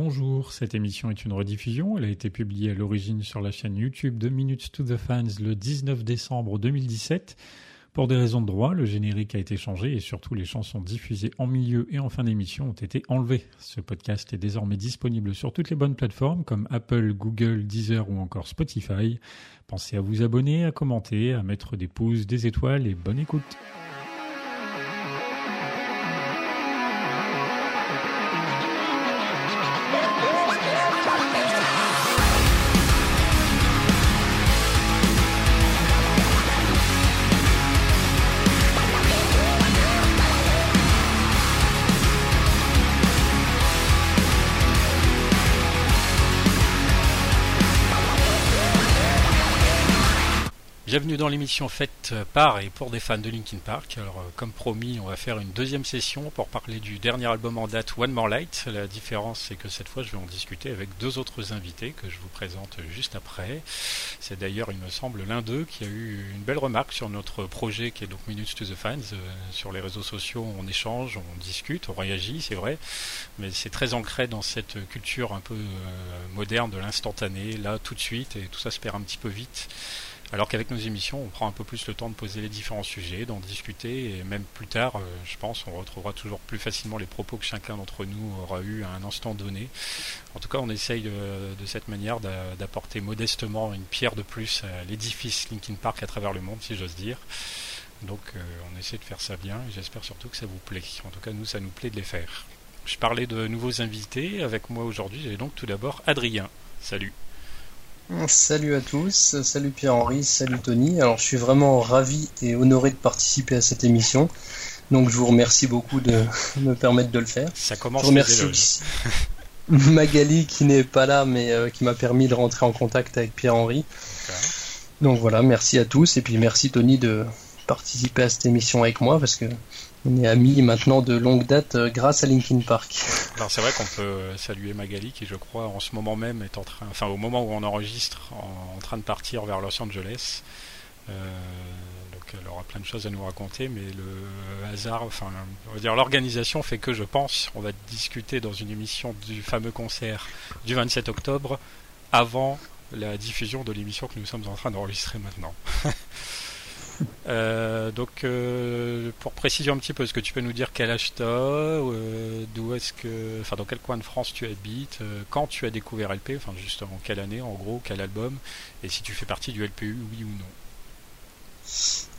Bonjour, cette émission est une rediffusion. Elle a été publiée à l'origine sur la chaîne YouTube de Minutes to the Fans le 19 décembre 2017. Pour des raisons de droit, le générique a été changé et surtout les chansons diffusées en milieu et en fin d'émission ont été enlevées. Ce podcast est désormais disponible sur toutes les bonnes plateformes comme Apple, Google, Deezer ou encore Spotify. Pensez à vous abonner, à commenter, à mettre des pouces, des étoiles et bonne écoute. Bienvenue dans l'émission faite par et pour des fans de Linkin Park. Alors, euh, comme promis, on va faire une deuxième session pour parler du dernier album en date, One More Light. La différence, c'est que cette fois, je vais en discuter avec deux autres invités que je vous présente juste après. C'est d'ailleurs, il me semble, l'un d'eux qui a eu une belle remarque sur notre projet qui est donc Minutes to the Fans. Euh, sur les réseaux sociaux, on échange, on discute, on réagit, c'est vrai, mais c'est très ancré dans cette culture un peu euh, moderne de l'instantané, là, tout de suite, et tout ça se perd un petit peu vite. Alors qu'avec nos émissions, on prend un peu plus le temps de poser les différents sujets, d'en discuter, et même plus tard, euh, je pense, on retrouvera toujours plus facilement les propos que chacun d'entre nous aura eu à un instant donné. En tout cas, on essaye de, cette manière d'apporter modestement une pierre de plus à l'édifice Linkin Park à travers le monde, si j'ose dire. Donc euh, on essaie de faire ça bien, et j'espère surtout que ça vous plaît. En tout cas, nous, ça nous plaît de les faire. Je parlais de nouveaux invités. Avec moi aujourd'hui, j'ai donc tout d'abord Adrien. Salut. Salut à tous, salut Pierre-Henri, salut Tony. Alors je suis vraiment ravi et honoré de participer à cette émission. Donc je vous remercie beaucoup de me permettre de le faire. Ça commence. Je remercie Magali qui n'est pas là mais euh, qui m'a permis de rentrer en contact avec Pierre-Henri. Donc voilà, merci à tous et puis merci Tony de participer à cette émission avec moi parce que on est amis maintenant de longue date euh, grâce à Linkin Park. Alors c'est vrai qu'on peut saluer Magali qui je crois en ce moment même est en train, enfin au moment où on enregistre, en, train de partir vers Los Angeles. Euh, donc elle aura plein de choses à nous raconter, mais le hasard, enfin on va dire l'organisation fait que je pense on va discuter dans une émission du fameux concert du 27 octobre avant la diffusion de l'émission que nous sommes en train d'enregistrer maintenant. Euh, donc, euh, pour préciser un petit peu, est-ce que tu peux nous dire quel âge tu euh, d'où est-ce que, enfin, dans quel coin de France tu habites, quand tu as découvert LP, enfin, justement, quelle année, en gros, quel album, et si tu fais partie du LPU, oui ou non?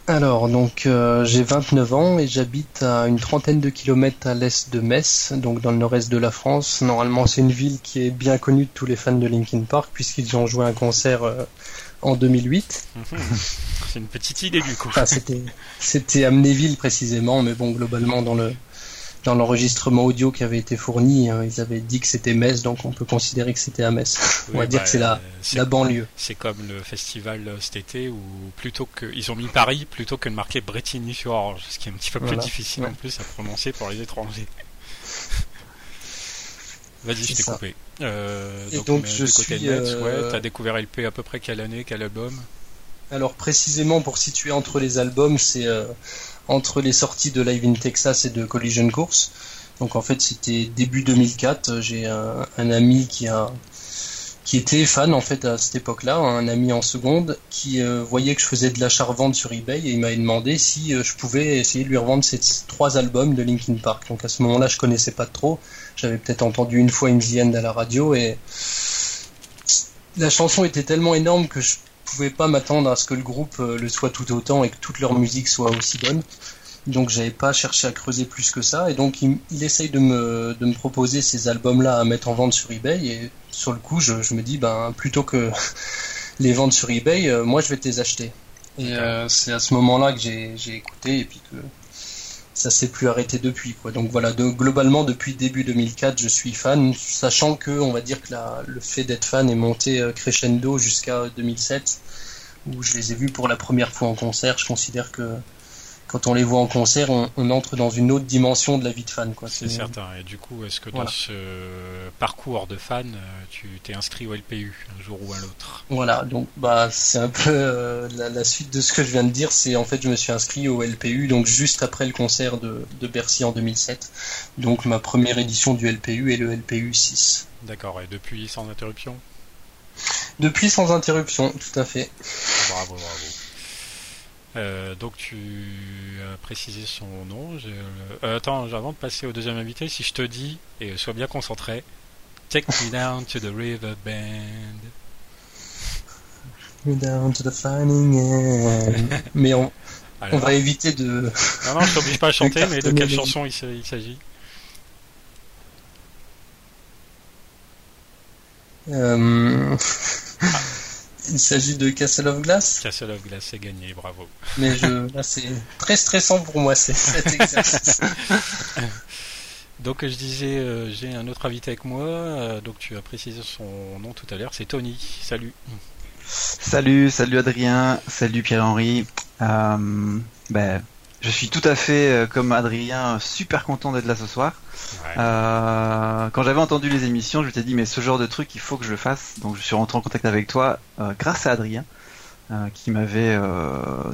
Alors, donc, j'ai 29 ans et j'habite à une trentaine de kilomètres à l'est de Metz, donc dans le nord-est de la France. Normalement, c'est une ville qui est bien connue de tous les fans de Linkin Park, puisqu'ils ont joué un concert en 2008. C'est une petite idée du coup. c'était, c'était Amnéville précisément, mais bon, globalement dans le dans l'enregistrement audio qui avait été fourni, hein, ils avaient dit que c'était Metz, donc on peut considérer que c'était à Metz. on va dire bah, que c'est la, la banlieue. C'est comme le festival cet été où plutôt que ils ont mis Paris plutôt que de marquer Bretigny-sur-Orge, ce qui est un petit peu plus difficile en plus à prononcer pour les étrangers. Vas-y, je t'ai coupé. Euh, donc, je suis. Euh, t'as découvert LP à peu près quelle année, quel album? Alors précisément pour situer entre les albums, c'est euh, entre les sorties de Live in Texas et de Collision Course. Donc en fait c'était début 2004. J'ai un, ami qui a qui était fan en fait à cette époque-là, un ami en seconde, qui voyait que je faisais de l'achat-revente sur eBay et il m'avait demandé si je pouvais essayer de lui revendre ces trois albums de Linkin Park. Donc à ce moment-là, je connaissais pas trop, j'avais peut-être entendu une fois In the à la radio et la chanson était tellement énorme que je pouvais pas m'attendre à ce que le groupe euh, le soit tout autant et que toute leur musique soit aussi bonne. Donc j'avais pas cherché à creuser plus que ça et donc il, essaye de me, de me proposer ces albums-là à mettre en vente sur eBay et sur le coup je, me dis ben plutôt que les vendre sur eBay, euh, moi je vais te les acheter. Et euh, c'est à ce moment-là que j'ai écouté et puis que ça s'est plus arrêté depuis quoi. Donc voilà, globalement depuis début 2004, je suis fan, sachant que on va dire que le fait d'être fan est monté euh, crescendo jusqu'à 2007 où je les ai vus pour la première fois en concert. Je considère que quand on les voit en concert, on, entre dans une autre dimension de la vie de fan. C'est certain. Et du coup, est-ce que dans ce parcours de fan, tu t'es inscrit au LPU un jour ou un autre Voilà, donc bah c'est un peu la, suite de ce que je viens de dire. C'est en fait, je me suis inscrit au LPU donc juste après le concert de, de Bercy en 2007. Donc ma première édition du LPU est le LPU 6. D'accord. Et depuis, sans interruption? Depuis sans interruption, tout à fait. Bravo, bravo. Euh, donc tu as précisé son nom. Euh, attends, avant de passer au deuxième invité, si je te dis, et sois bien concentré, Take me down to the river band. Me down to the finding end. mais on, on va éviter de. Non, non, je t'oblige pas à chanter, mais de quelle chanson il s'agit Euh, il s'agit de Castle of Glass. Castle of Glass, c'est gagné, bravo. Mais je, là, c'est très stressant pour moi, cet exercice. donc, je disais, euh, j'ai un autre invité avec moi. Euh, donc, tu as précisé son nom tout à l'heure. C'est Tony. Salut. Salut, salut Adrien. Salut Pierre-Henri. ben, je suis tout à fait, comme Adrien, super content d'être là ce soir. Euh, quand j'avais entendu les émissions, je suis dit mais ce genre de truc il faut que je le fasse. Donc je suis rentré en contact avec toi euh, grâce à Adrien euh, qui m'avait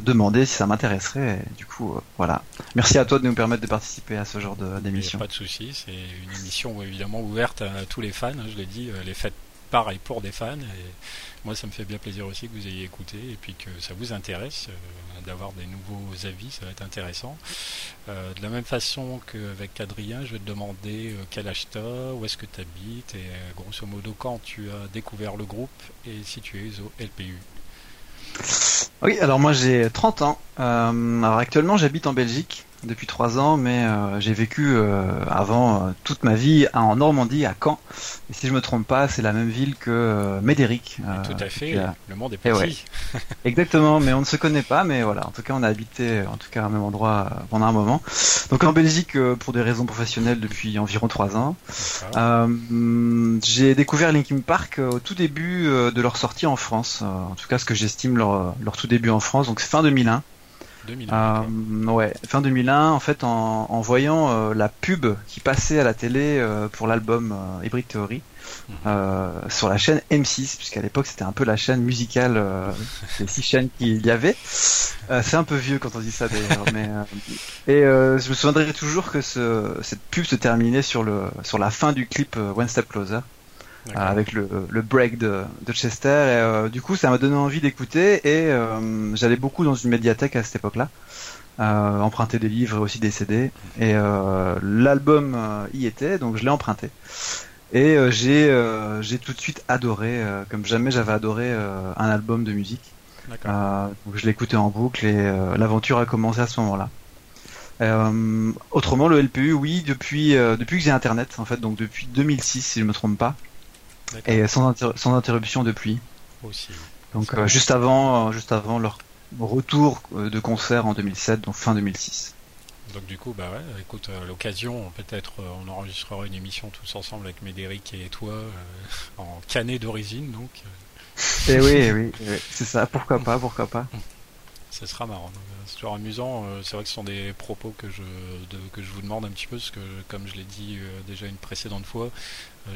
demandé si ça m'intéresserait. Du coup voilà. Merci à toi de nous permettre de participer à ce genre d'émission. Pas de souci, c'est une émission évidemment ouverte à tous les fans. Hein, je l'ai dit, les fêtes pareil pour des fans. Et moi, ça me fait bien plaisir aussi que vous ayez écouté et puis que ça vous intéresse euh, d'avoir des nouveaux avis. Ça va être intéressant. Euh, de la même façon qu'avec Adrien, je vais te demander euh, quel âge où est-ce que tu habites et grosso modo quand tu as découvert le groupe et si tu es au LPU. Oui, alors moi j'ai 30 ans. alors actuellement j'habite en Belgique depuis trois ans, mais euh, j'ai vécu euh, avant euh, toute ma vie en Normandie, à Caen. Et si je me trompe pas, c'est la même ville que Médéric. tout à fait. Le monde est eh petit. Exactement, mais on ne se connaît pas, mais voilà. En tout cas, on a habité, en tout cas, au même endroit pendant un moment. Donc en Belgique, pour des raisons professionnelles, depuis environ trois ans. j'ai découvert Linkin Park au tout début de leur sortie en France. en tout cas, ce que j'estime leur, leur tout début en France. Donc c'est fin 2001. 2001, euh, ouais, fin 2001, en fait, en, en voyant euh, la pub qui passait à la télé euh, pour l'album Hybrid Theory mhm. sur la chaîne M6, puisqu'à l'époque c'était un peu la chaîne musicale des six chaînes qu'il y avait. c'est un peu vieux quand on dit ça d'ailleurs, mais et je me souviendrai toujours que ce, cette pub se terminait sur le sur la fin du clip One Step Closer. Euh, avec le, le break de, de Chester. Et, euh, du coup, ça m'a donné envie d'écouter. Et euh, j'allais beaucoup dans une médiathèque à cette époque-là. Euh, emprunter des livres aussi des CD et euh, l'album y était donc je l'ai emprunté. Et j'ai j'ai tout de suite adoré comme jamais j'avais adoré un album de musique. Donc je écouté en boucle et l'aventure a commencé à ce moment-là. Autrement le LPU oui depuis depuis que j'ai internet en fait donc depuis 2006 si je me trompe pas et sans, sans, interruption depuis. Aussi. Donc euh, juste avant, euh, juste avant leur retour euh, de concert en 2007, donc fin 2006. Donc du coup, bah ouais, écoute, à l'occasion, peut-être on enregistrera une émission tous ensemble avec Médéric et toi en canet d'origine, donc. Eh oui, oui, oui c'est ça. Pourquoi pas, pourquoi pas. Ce sera marrant. C'est toujours amusant. C'est vrai que ce sont des propos que je, que je vous demande un petit peu, parce que comme je l'ai dit déjà une précédente fois,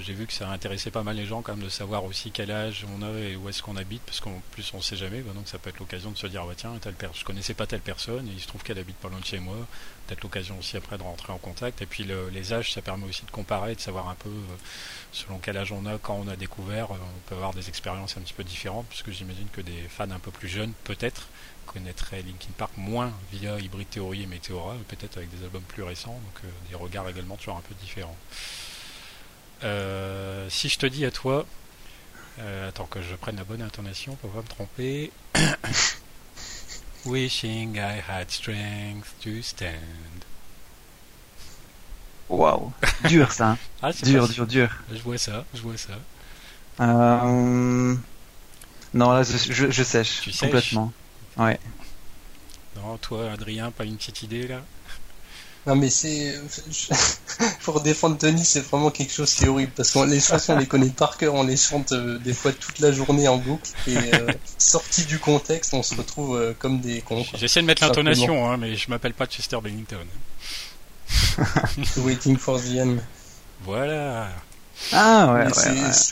j'ai vu que ça intéressait pas mal les gens quand même de savoir aussi quel âge on a et où est-ce qu'on habite, parce qu'en plus on sait jamais, bah, donc ça peut être l'occasion de se dire, bah, tiens, telle je connaissais pas telle personne, et il se trouve qu'elle habite pas loin de chez moi, peut-être l'occasion aussi après de rentrer en contact, et puis les âges, ça permet aussi de comparer, de savoir un peu euh, selon quel âge on a, quand on a découvert, euh, on peut avoir des expériences un petit peu différentes, puisque j'imagine que des fans un peu plus jeunes, peut-être, connaîtraient Linkin Park moins via Hybrid Theory et Meteora, peut-être avec des albums plus récents, donc des regards également toujours un peu différents. Euh, si je te dis à toi, euh, attends que je prenne la bonne intonation pour pas me tromper. Wishing I had strength to stand. Waouh, dur ça. Hein. ah, dur, dur, dur. Je vois ça, je vois ça. Euh... Non, là, je, je, sèche tu complètement. Ouais. Non, toi, Adrien, pas une petite idée là? Non mais c'est pour défendre Tony, c'est vraiment quelque chose qui est horrible parce que les chansons on les connaît par cœur, on les chante euh, des fois toute la journée en boucle et euh, sorti du contexte, on se retrouve euh, comme des cons. J'essaie de mettre l'intonation, hein, mais je m'appelle pas Chester Bennington. Waiting for the end. Voilà. Ah ouais.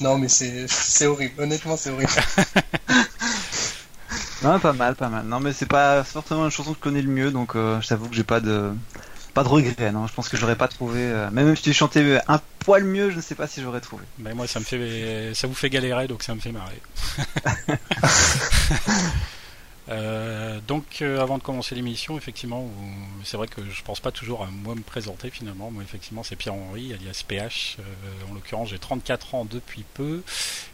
Non mais c'est horrible. Honnêtement, c'est horrible. non, pas mal, pas mal. Non mais c'est pas forcément une chanson que je connais le mieux, donc je t'avoue que j'ai pas de pas de regret, non. Je pense que j'aurais pas trouvé. Euh, même si tu chantais un poil mieux, je ne sais pas si j'aurais trouvé. Mais moi, ça me fait, ça vous fait galérer, donc ça me fait marrer. Euh, donc, euh, avant de commencer l'émission, effectivement, c'est vrai que je pense pas toujours à moi me présenter finalement. Moi, effectivement, c'est Pierre-Henri, alias PH. en l'occurrence, j'ai 34 ans depuis peu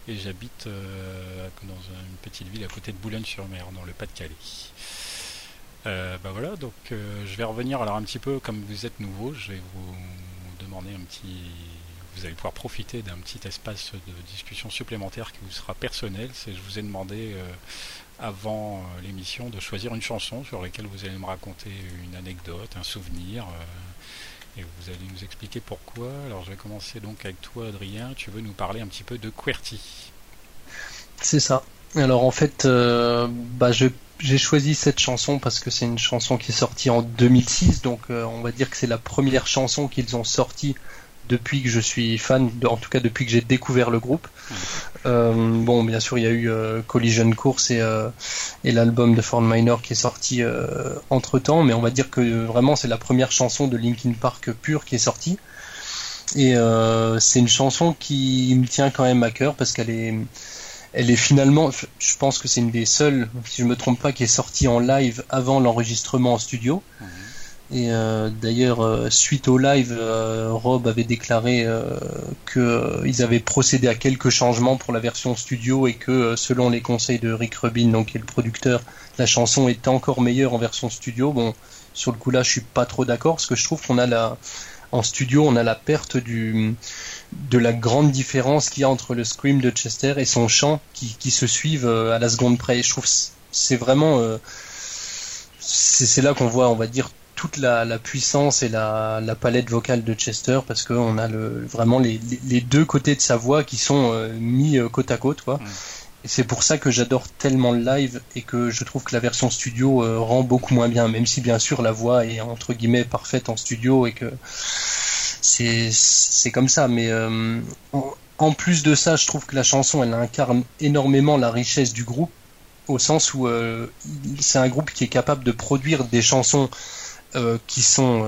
et j'habite dans une petite ville à côté de Boulogne-sur-Mer, dans le Pas-de-Calais. Euh, bah voilà, donc euh, je vais revenir alors un petit peu comme vous êtes nouveau, je vais vous demander un petit. Vous allez pouvoir profiter d'un petit espace de discussion supplémentaire qui vous sera personnel. C'est je vous ai demandé euh, avant l'émission de choisir une chanson sur laquelle vous allez me raconter une anecdote, un souvenir, et vous allez nous expliquer pourquoi. Alors je vais commencer donc avec toi, Adrien. Tu veux nous parler un petit peu de QWERTY? C'est ça. Alors en fait, bah, je j'ai choisi cette chanson parce que c'est une chanson qui est sortie en 2006, donc euh, on va dire que c'est la première chanson qu'ils ont sortie depuis que je suis fan, en tout cas depuis que j'ai découvert le groupe. Euh, bon, bien sûr, il y a eu euh, Collision Course et, et l'album de Ford Minor qui est sorti entre temps, mais on va dire que vraiment c'est la première chanson de Linkin Park pure qui est sortie. Et c'est une chanson qui me tient quand même à cœur parce qu'elle est elle est finalement, je pense que c'est une des seules, si je me trompe pas, qui est sortie en live avant l'enregistrement en studio. Mhm. Et euh, d'ailleurs, euh, suite au live, euh, Rob avait déclaré qu'ils avaient procédé à quelques changements pour la version studio et que selon les conseils de Rick Rubin, donc qui est le producteur, la chanson est encore meilleure en version studio. Bon, sur le coup là, je suis pas trop d'accord parce que je trouve qu'on a la, en studio, on a la perte du de la grande différence qu'il y a entre le scream de Chester et son chant qui, se suivent euh, à la seconde près. je trouve c'est vraiment euh, c'est là qu'on voit, on va dire, toute la, puissance et la, palette vocale de Chester parce qu'on a le, vraiment les, deux côtés de sa voix qui sont euh, mis côte à côte, quoi. Et c'est pour ça que j'adore tellement le live et que je trouve que la version studio rend beaucoup moins bien, même si bien sûr la voix est entre guillemets parfaite en studio et que c'est comme ça. Mais euh, en, plus de ça, je trouve que la chanson, elle incarne énormément la richesse du groupe, au sens où euh, c'est un groupe qui est capable de produire des chansons euh, qui sont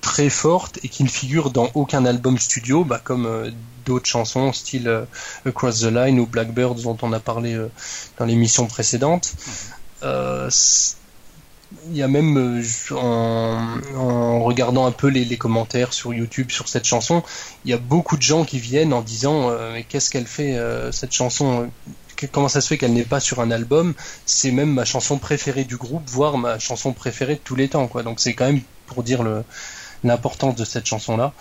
très fortes et qui ne figurent dans aucun album studio, bah, comme d'autres chansons style Across the Line ou Blackbirds dont on a parlé dans l'émission précédente il y a même euh, en, regardant un peu les, commentaires sur YouTube sur cette chanson, il y a beaucoup de gens qui viennent en disant euh, mais qu'est-ce qu'elle fait euh, cette chanson Comment ça se fait qu'elle n'est pas sur un album? C'est même ma chanson préférée du groupe, voire ma chanson préférée de tous les temps. Quoi. Donc c'est quand même pour dire l'importance de cette chanson là.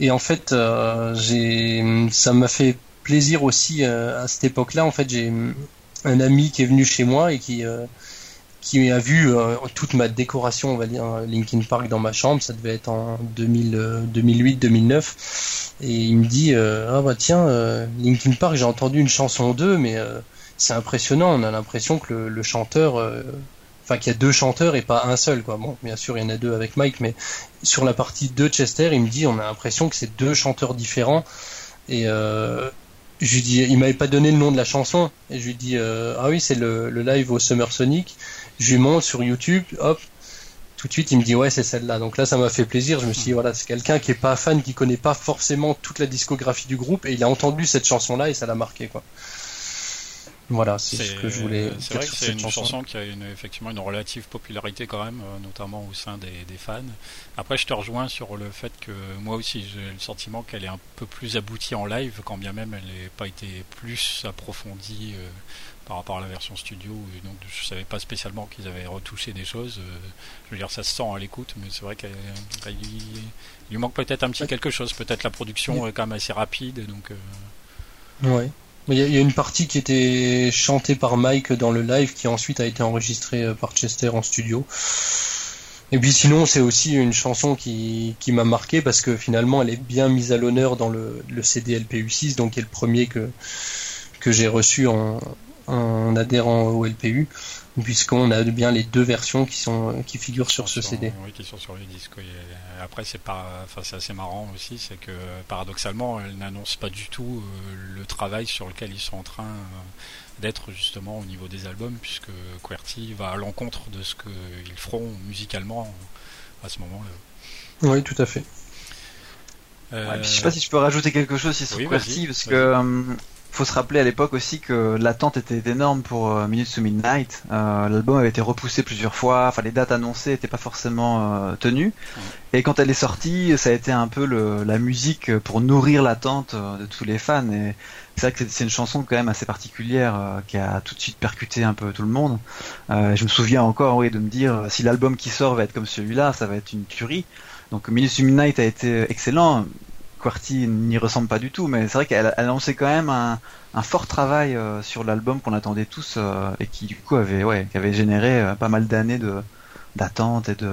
Et en fait, ça m'a fait plaisir aussi à cette époque-là. En fait, j'ai un ami qui est venu chez moi et qui qui a vu euh, toute ma décoration, on va dire, Linkin Park dans ma chambre, ça devait être en 2008-2009, euh, et il me dit, euh, ah bah tiens, Linkin Park, j'ai entendu une chanson d'eux, mais c'est impressionnant, on a l'impression que le, chanteur, enfin qu'il y a deux chanteurs et pas un seul, quoi. Bon, bien sûr, il y en a deux avec Mike, mais sur la partie de Chester, il me dit, on a l'impression que c'est deux chanteurs différents, et je lui dis, il m'avait pas donné le nom de la chanson, et je lui dis, ah oui, c'est le, le, live au Summer Sonic je lui montre sur YouTube, hop, tout de suite il me dit ouais c'est celle-là. Donc là ça m'a fait plaisir. Je me suis dit voilà c'est quelqu'un qui est pas fan, qui connaît pas forcément toute la discographie du groupe et il a entendu cette chanson-là et ça l'a marqué quoi. Voilà, c'est ce que je voulais. C'est vrai que c'est une chanson. qui a une, effectivement une relative popularité quand même, euh, notamment au sein des, fans. Après, je te rejoins sur le fait que moi aussi j'ai le sentiment qu'elle est un peu plus aboutie en live, quand bien même elle n'ait pas été plus approfondie. Euh, par rapport à la version studio. Et donc je savais pas spécialement qu'ils avaient retouché des choses. Euh, je veux dire, ça se sent à l'écoute, mais c'est vrai qu'il lui manque peut-être un petit quelque chose. Peut-être la production est quand même assez rapide. Donc, euh. Ouais. Il y, a, une partie qui était chantée par Mike dans le live qui ensuite a été enregistrée euh, par Chester en studio. Et puis sinon, c'est aussi une chanson qui, qui m'a marqué parce que finalement, elle est bien mise à l'honneur dans le, le CD LPU6, donc qui est le premier que, que j'ai reçu en, en adhérant au LPU, puisqu'on a bien les deux versions qui sont qui figurent sur ce CD. Oui, qui sont sur les disques. Après, c'est pas, enfin, c'est assez marrant aussi, c'est que paradoxalement, elle n'annonce pas du tout euh, le travail sur lequel ils sont en train euh, d'être justement au niveau des albums, puisque QWERTY va à l'encontre de ce qu'ils feront musicalement à ce moment-là. Oui, tout à fait. Euh... je sais pas si je peux rajouter quelque chose sur QWERTY, parce que euh, faut se rappeler à l'époque aussi que l'attente était énorme pour euh, Minutes to Midnight. Euh, L'album avait été repoussé plusieurs fois, enfin les dates annoncées n'étaient pas forcément euh, tenues. Et quand elle est sortie, ça a été un peu le, la musique pour nourrir l'attente euh, de tous les fans. Et c'est vrai que c'est une chanson quand même assez particulière qui a tout de suite percuté un peu tout le monde. je me souviens encore oui, de me dire si l'album qui sort va être comme celui-là, ça va être une tuerie. Donc Minutes to Midnight a été excellent QWERTY n'y ressemble pas du tout, mais c'est vrai qu'elle a lancé quand même un, fort travail euh, sur l'album qu'on attendait tous euh, et qui du coup avait, ouais, qui avait généré euh, pas mal d'années de d'attente et de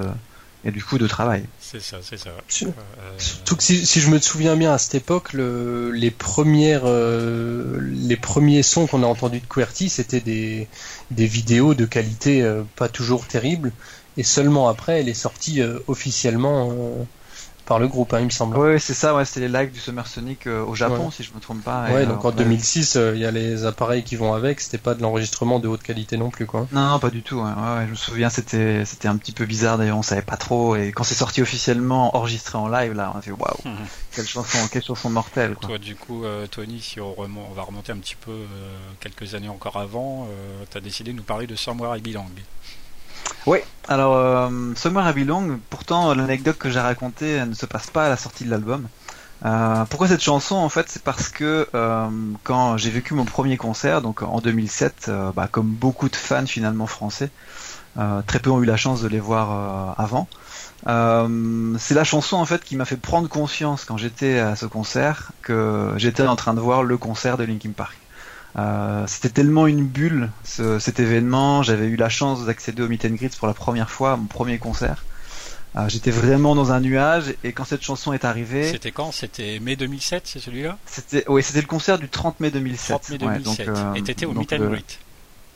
et du coup de travail. C'est ça, c'est ça. Surtout que si, je me souviens bien à cette époque, le, les premières, les premiers sons qu'on a entendus de QWERTY, c'était des, des vidéos de qualité pas toujours terrible, et seulement après, elle est sortie officiellement par le groupe, hein, il me semble. Oui, c'est ça, ouais, c'était les lives du Summer Sonic euh, au Japon, si je me trompe pas. Ouais, donc en 2006, euh, il y a les appareils qui vont avec, c'était pas de l'enregistrement de haute qualité non plus, quoi. Non, non pas du tout. Ouais, ouais, je me souviens, c'était c'était un petit peu bizarre d'ailleurs, on savait pas trop. Et quand c'est sorti officiellement, enregistré en live, là, on a fait waouh, mhm. quelle chanson, quelle chanson mortelle. Quoi. Toi, du coup, euh, Tony, si on, on, va remonter un petit peu quelques années encore avant, tu as décidé de nous parler de Somewhere I Belong. Oui, alors euh, Somewhere I Belong, pourtant l'anecdote que j'ai racontée ne se passe pas à la sortie de l'album. Euh, pourquoi cette chanson En fait, c'est parce que euh, quand j'ai vécu mon premier concert, donc en 2007, euh, bah, comme beaucoup de fans finalement français, euh, très peu ont eu la chance de les voir avant. c'est la chanson en fait qui m'a fait prendre conscience quand j'étais à ce concert que j'étais en train de voir le concert de Linkin Park. Euh, c'était tellement une bulle cet événement. J'avais eu la chance d'accéder au Meet and Greet pour la première fois, mon premier concert. Euh, j'étais vraiment dans un nuage et quand cette chanson est arrivée. C'était quand? C'était mai 2007, c'est celui-là? C'était oui, c'était le concert du 30 mai 2007. 30 mai 2007. Euh, et t'étais au Meet and Greet?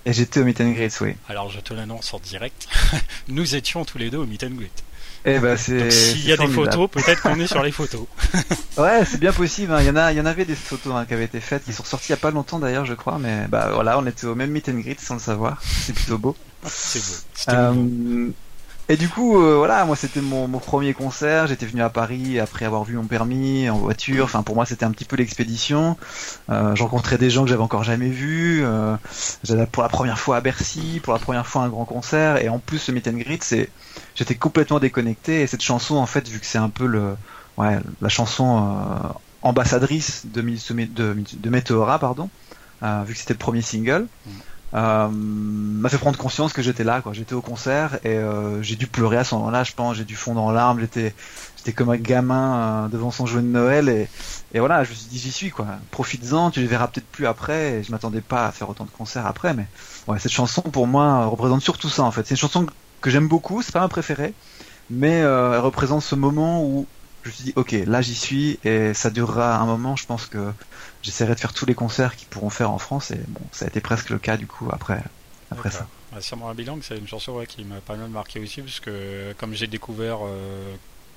Et j'étais au Meet and Greet, oui. Alors je te l'annonce en direct. Nous étions tous les deux au Meet and Greet. Eh ben, c'est. S'il y a des photos, peut-être qu'on est sur les photos. ouais, c'est bien possible. Hein. Il y en a, il y en avait des photos hein, qui avaient été faites, qui sont sorties il y a pas longtemps d'ailleurs, je crois. Mais bah voilà, on était au même meet and greet sans le savoir. C'est plutôt beau. c'est beau. Euh, et du coup, euh, voilà, moi c'était mon, premier concert. J'étais venu à Paris après avoir vu mon permis en voiture. Enfin, pour moi, c'était un petit peu l'expédition. Euh, je rencontrais des gens que j'avais encore jamais vus. Euh, j'allais pour la première fois à Bercy, pour la première fois un grand concert. Et en plus, ce meet and greet, c'est, j'étais complètement déconnecté. Et cette chanson, en fait, vu que c'est un peu le, ouais, la chanson euh, ambassadrice de, de Meteora, pardon, euh, vu que c'était le premier single. Mm euh, m'a fait prendre conscience que j'étais là, quoi. J'étais au concert et euh, j'ai dû pleurer à ce moment-là, je pense. J'ai dû fondre en larmes. J'étais, j'étais comme un gamin euh, devant son jouet de Noël et, voilà, je me suis dit j'y suis, quoi. Profites-en, tu les verras peut-être plus après. Et je m'attendais pas à faire autant de concerts après, mais cette chanson pour moi représente surtout ça en fait. C'est une chanson que j'aime beaucoup, c'est pas ma préférée, mais elle représente ce moment où je me suis dit ok, là j'y suis et ça durera un moment. Je pense que j'essaierai de faire tous les concerts qu'ils pourront faire en France et bon, ça a été presque le cas du coup après, après ça. Sur mon bilan, c'est une chanson qui m'a pas mal marqué aussi parce que comme j'ai découvert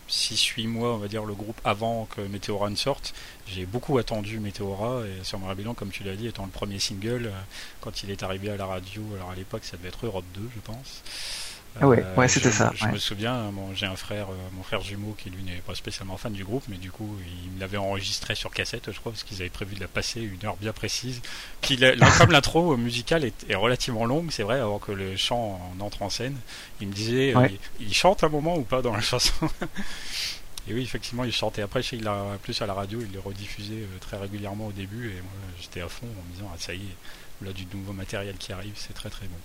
6-8 euh, mois, on va dire, le groupe avant que Meteora ne sorte, j'ai beaucoup attendu Meteora et sur mon bilan, comme tu l'as dit, étant le premier single, euh, quand il est arrivé à la radio, alors à l'époque ça devait être Europe 2, je pense. Ah ouais, ouais c'était ça. Je me souviens, j'ai un frère, euh, mon frère jumeau qui lui n'est pas spécialement fan du groupe, mais du coup il me l'avait enregistré sur cassette, je crois, parce qu'ils avaient prévu de la passer une heure bien précise. Qui, comme l'intro musicale est, relativement longue, c'est vrai, avant que le chant en entre en scène, il me disait, euh, il, chante un moment ou pas dans la chanson? Et oui, effectivement, il chantait. Après, je sais qu'il a plus à la radio, il le rediffusait euh, très régulièrement au début, et moi j'étais à fond en me disant, ah ça y est, là du nouveau matériel qui arrive, c'est très très bon.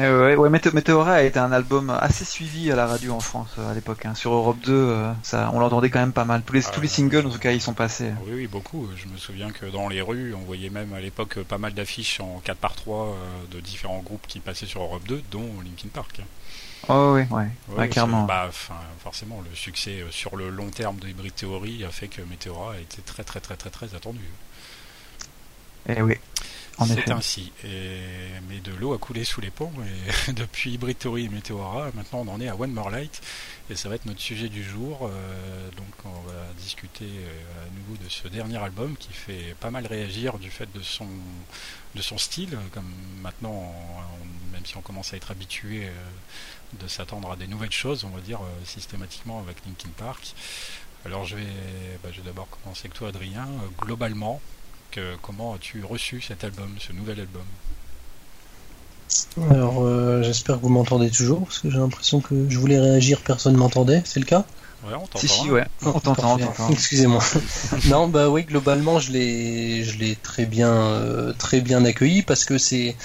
Euh, ouais, Meteora a été un album assez suivi à la radio en France euh, à l'époque. Hein. Sur Europe 2, euh, ça, on l'entendait quand même pas mal. Tous les, tous les singles, en tout cas, ils sont passés. Oui, oui, beaucoup. Je me souviens que dans les rues, on voyait même à l'époque pas mal d'affiches en 4 par 3 de différents groupes qui passaient sur Europe 2, dont Linkin Park. Oh oui, ouais, ouais, clairement. Bah, forcément, le succès sur le long terme de Hybrid Theory a fait que Meteora a été très très très très très attendu. Eh oui. C'est ainsi. Mais de l'eau a coulé sous les ponts et depuis Hybrid Theory et Meteora, maintenant on en est à One More Light et ça va être notre sujet du jour. Euh, donc on va discuter euh, à nouveau de ce dernier album qui fait pas mal réagir du fait de son de son style. Comme maintenant, même si on commence à être habitué euh, de s'attendre à des nouvelles choses, on va dire systématiquement avec Linkin Park. Alors je vais, bah, je vais d'abord commencer avec toi, Adrien. globalement, comment as-tu reçu cet album, ce nouvel album? Alors, euh, j'espère que vous m'entendez toujours, parce que j'ai l'impression que je voulais réagir, personne ne m'entendait, c'est le cas? Ouais, on t'entend. Si, si, ouais, on t'entend, Excusez-moi. non, bah oui, globalement, je l'ai, je l'ai très bien, euh, très bien accueilli, parce que c'est,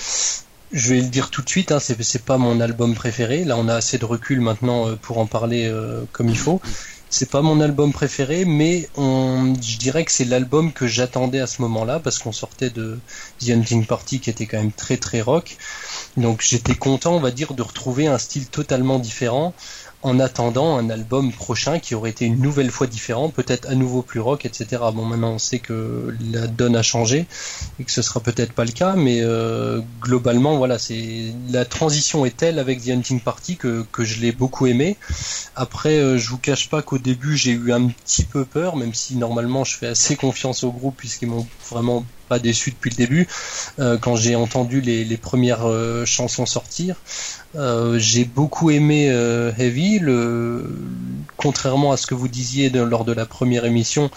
je vais le dire tout de suite, hein, c'est, c'est pas mon album préféré. Là, on a assez de recul maintenant euh, pour en parler comme il faut. C'est pas mon album préféré, mais je dirais que c'est l'album que j'attendais à ce moment-là parce qu'on sortait de The Hunting Party qui était quand même très très rock. Donc j'étais content, on va dire, de retrouver un style totalement différent en attendant un album prochain qui aurait été une nouvelle fois différent, peut-être à nouveau plus rock, etc. Bon, maintenant on sait que la donne a changé et que ce sera peut-être pas le cas, mais euh, globalement, voilà, c'est la transition est telle avec The Hunting Party que, je l'ai beaucoup aimé. Après, euh, je vous cache pas qu'au début j'ai eu un petit peu peur, même si normalement je fais assez confiance au groupe puisqu'ils m'ont vraiment pas déçu depuis le début euh, quand j'ai entendu les, premières euh, chansons sortir. Euh, j'ai beaucoup aimé Heavy. Contrairement à ce que vous disiez lors de la première émission,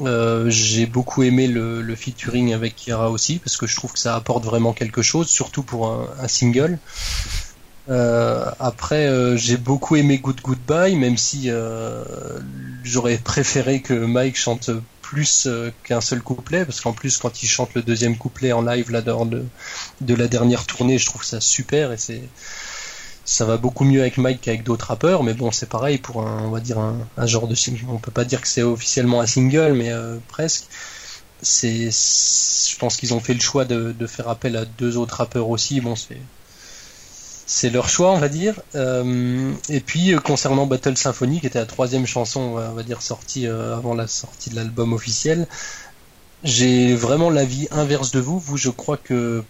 j'ai beaucoup aimé le, featuring avec Kira aussi parce que je trouve que ça apporte vraiment quelque chose, surtout pour un, single. après, j'ai beaucoup aimé Good Goodbye, même si j'aurais préféré que Mike chante plus qu'un seul couplet, parce qu'en plus quand il chante le deuxième couplet en live là de, de la dernière tournée, je trouve ça super et c'est ça va beaucoup mieux avec Mike qu'avec d'autres rappeurs, mais bon, c'est pareil pour un, on va dire un, genre de single. On peut pas dire que c'est officiellement un single, mais euh, presque. C'est, je pense qu'ils ont fait le choix de, faire appel à deux autres rappeurs aussi. Bon, c'est, c'est leur choix, on va dire. Euh, et puis euh, concernant Battle Symphony, qui était la troisième chanson, on va dire sortie avant la sortie de l'album officiel, j'ai vraiment l'avis inverse de vous. Vous, je crois que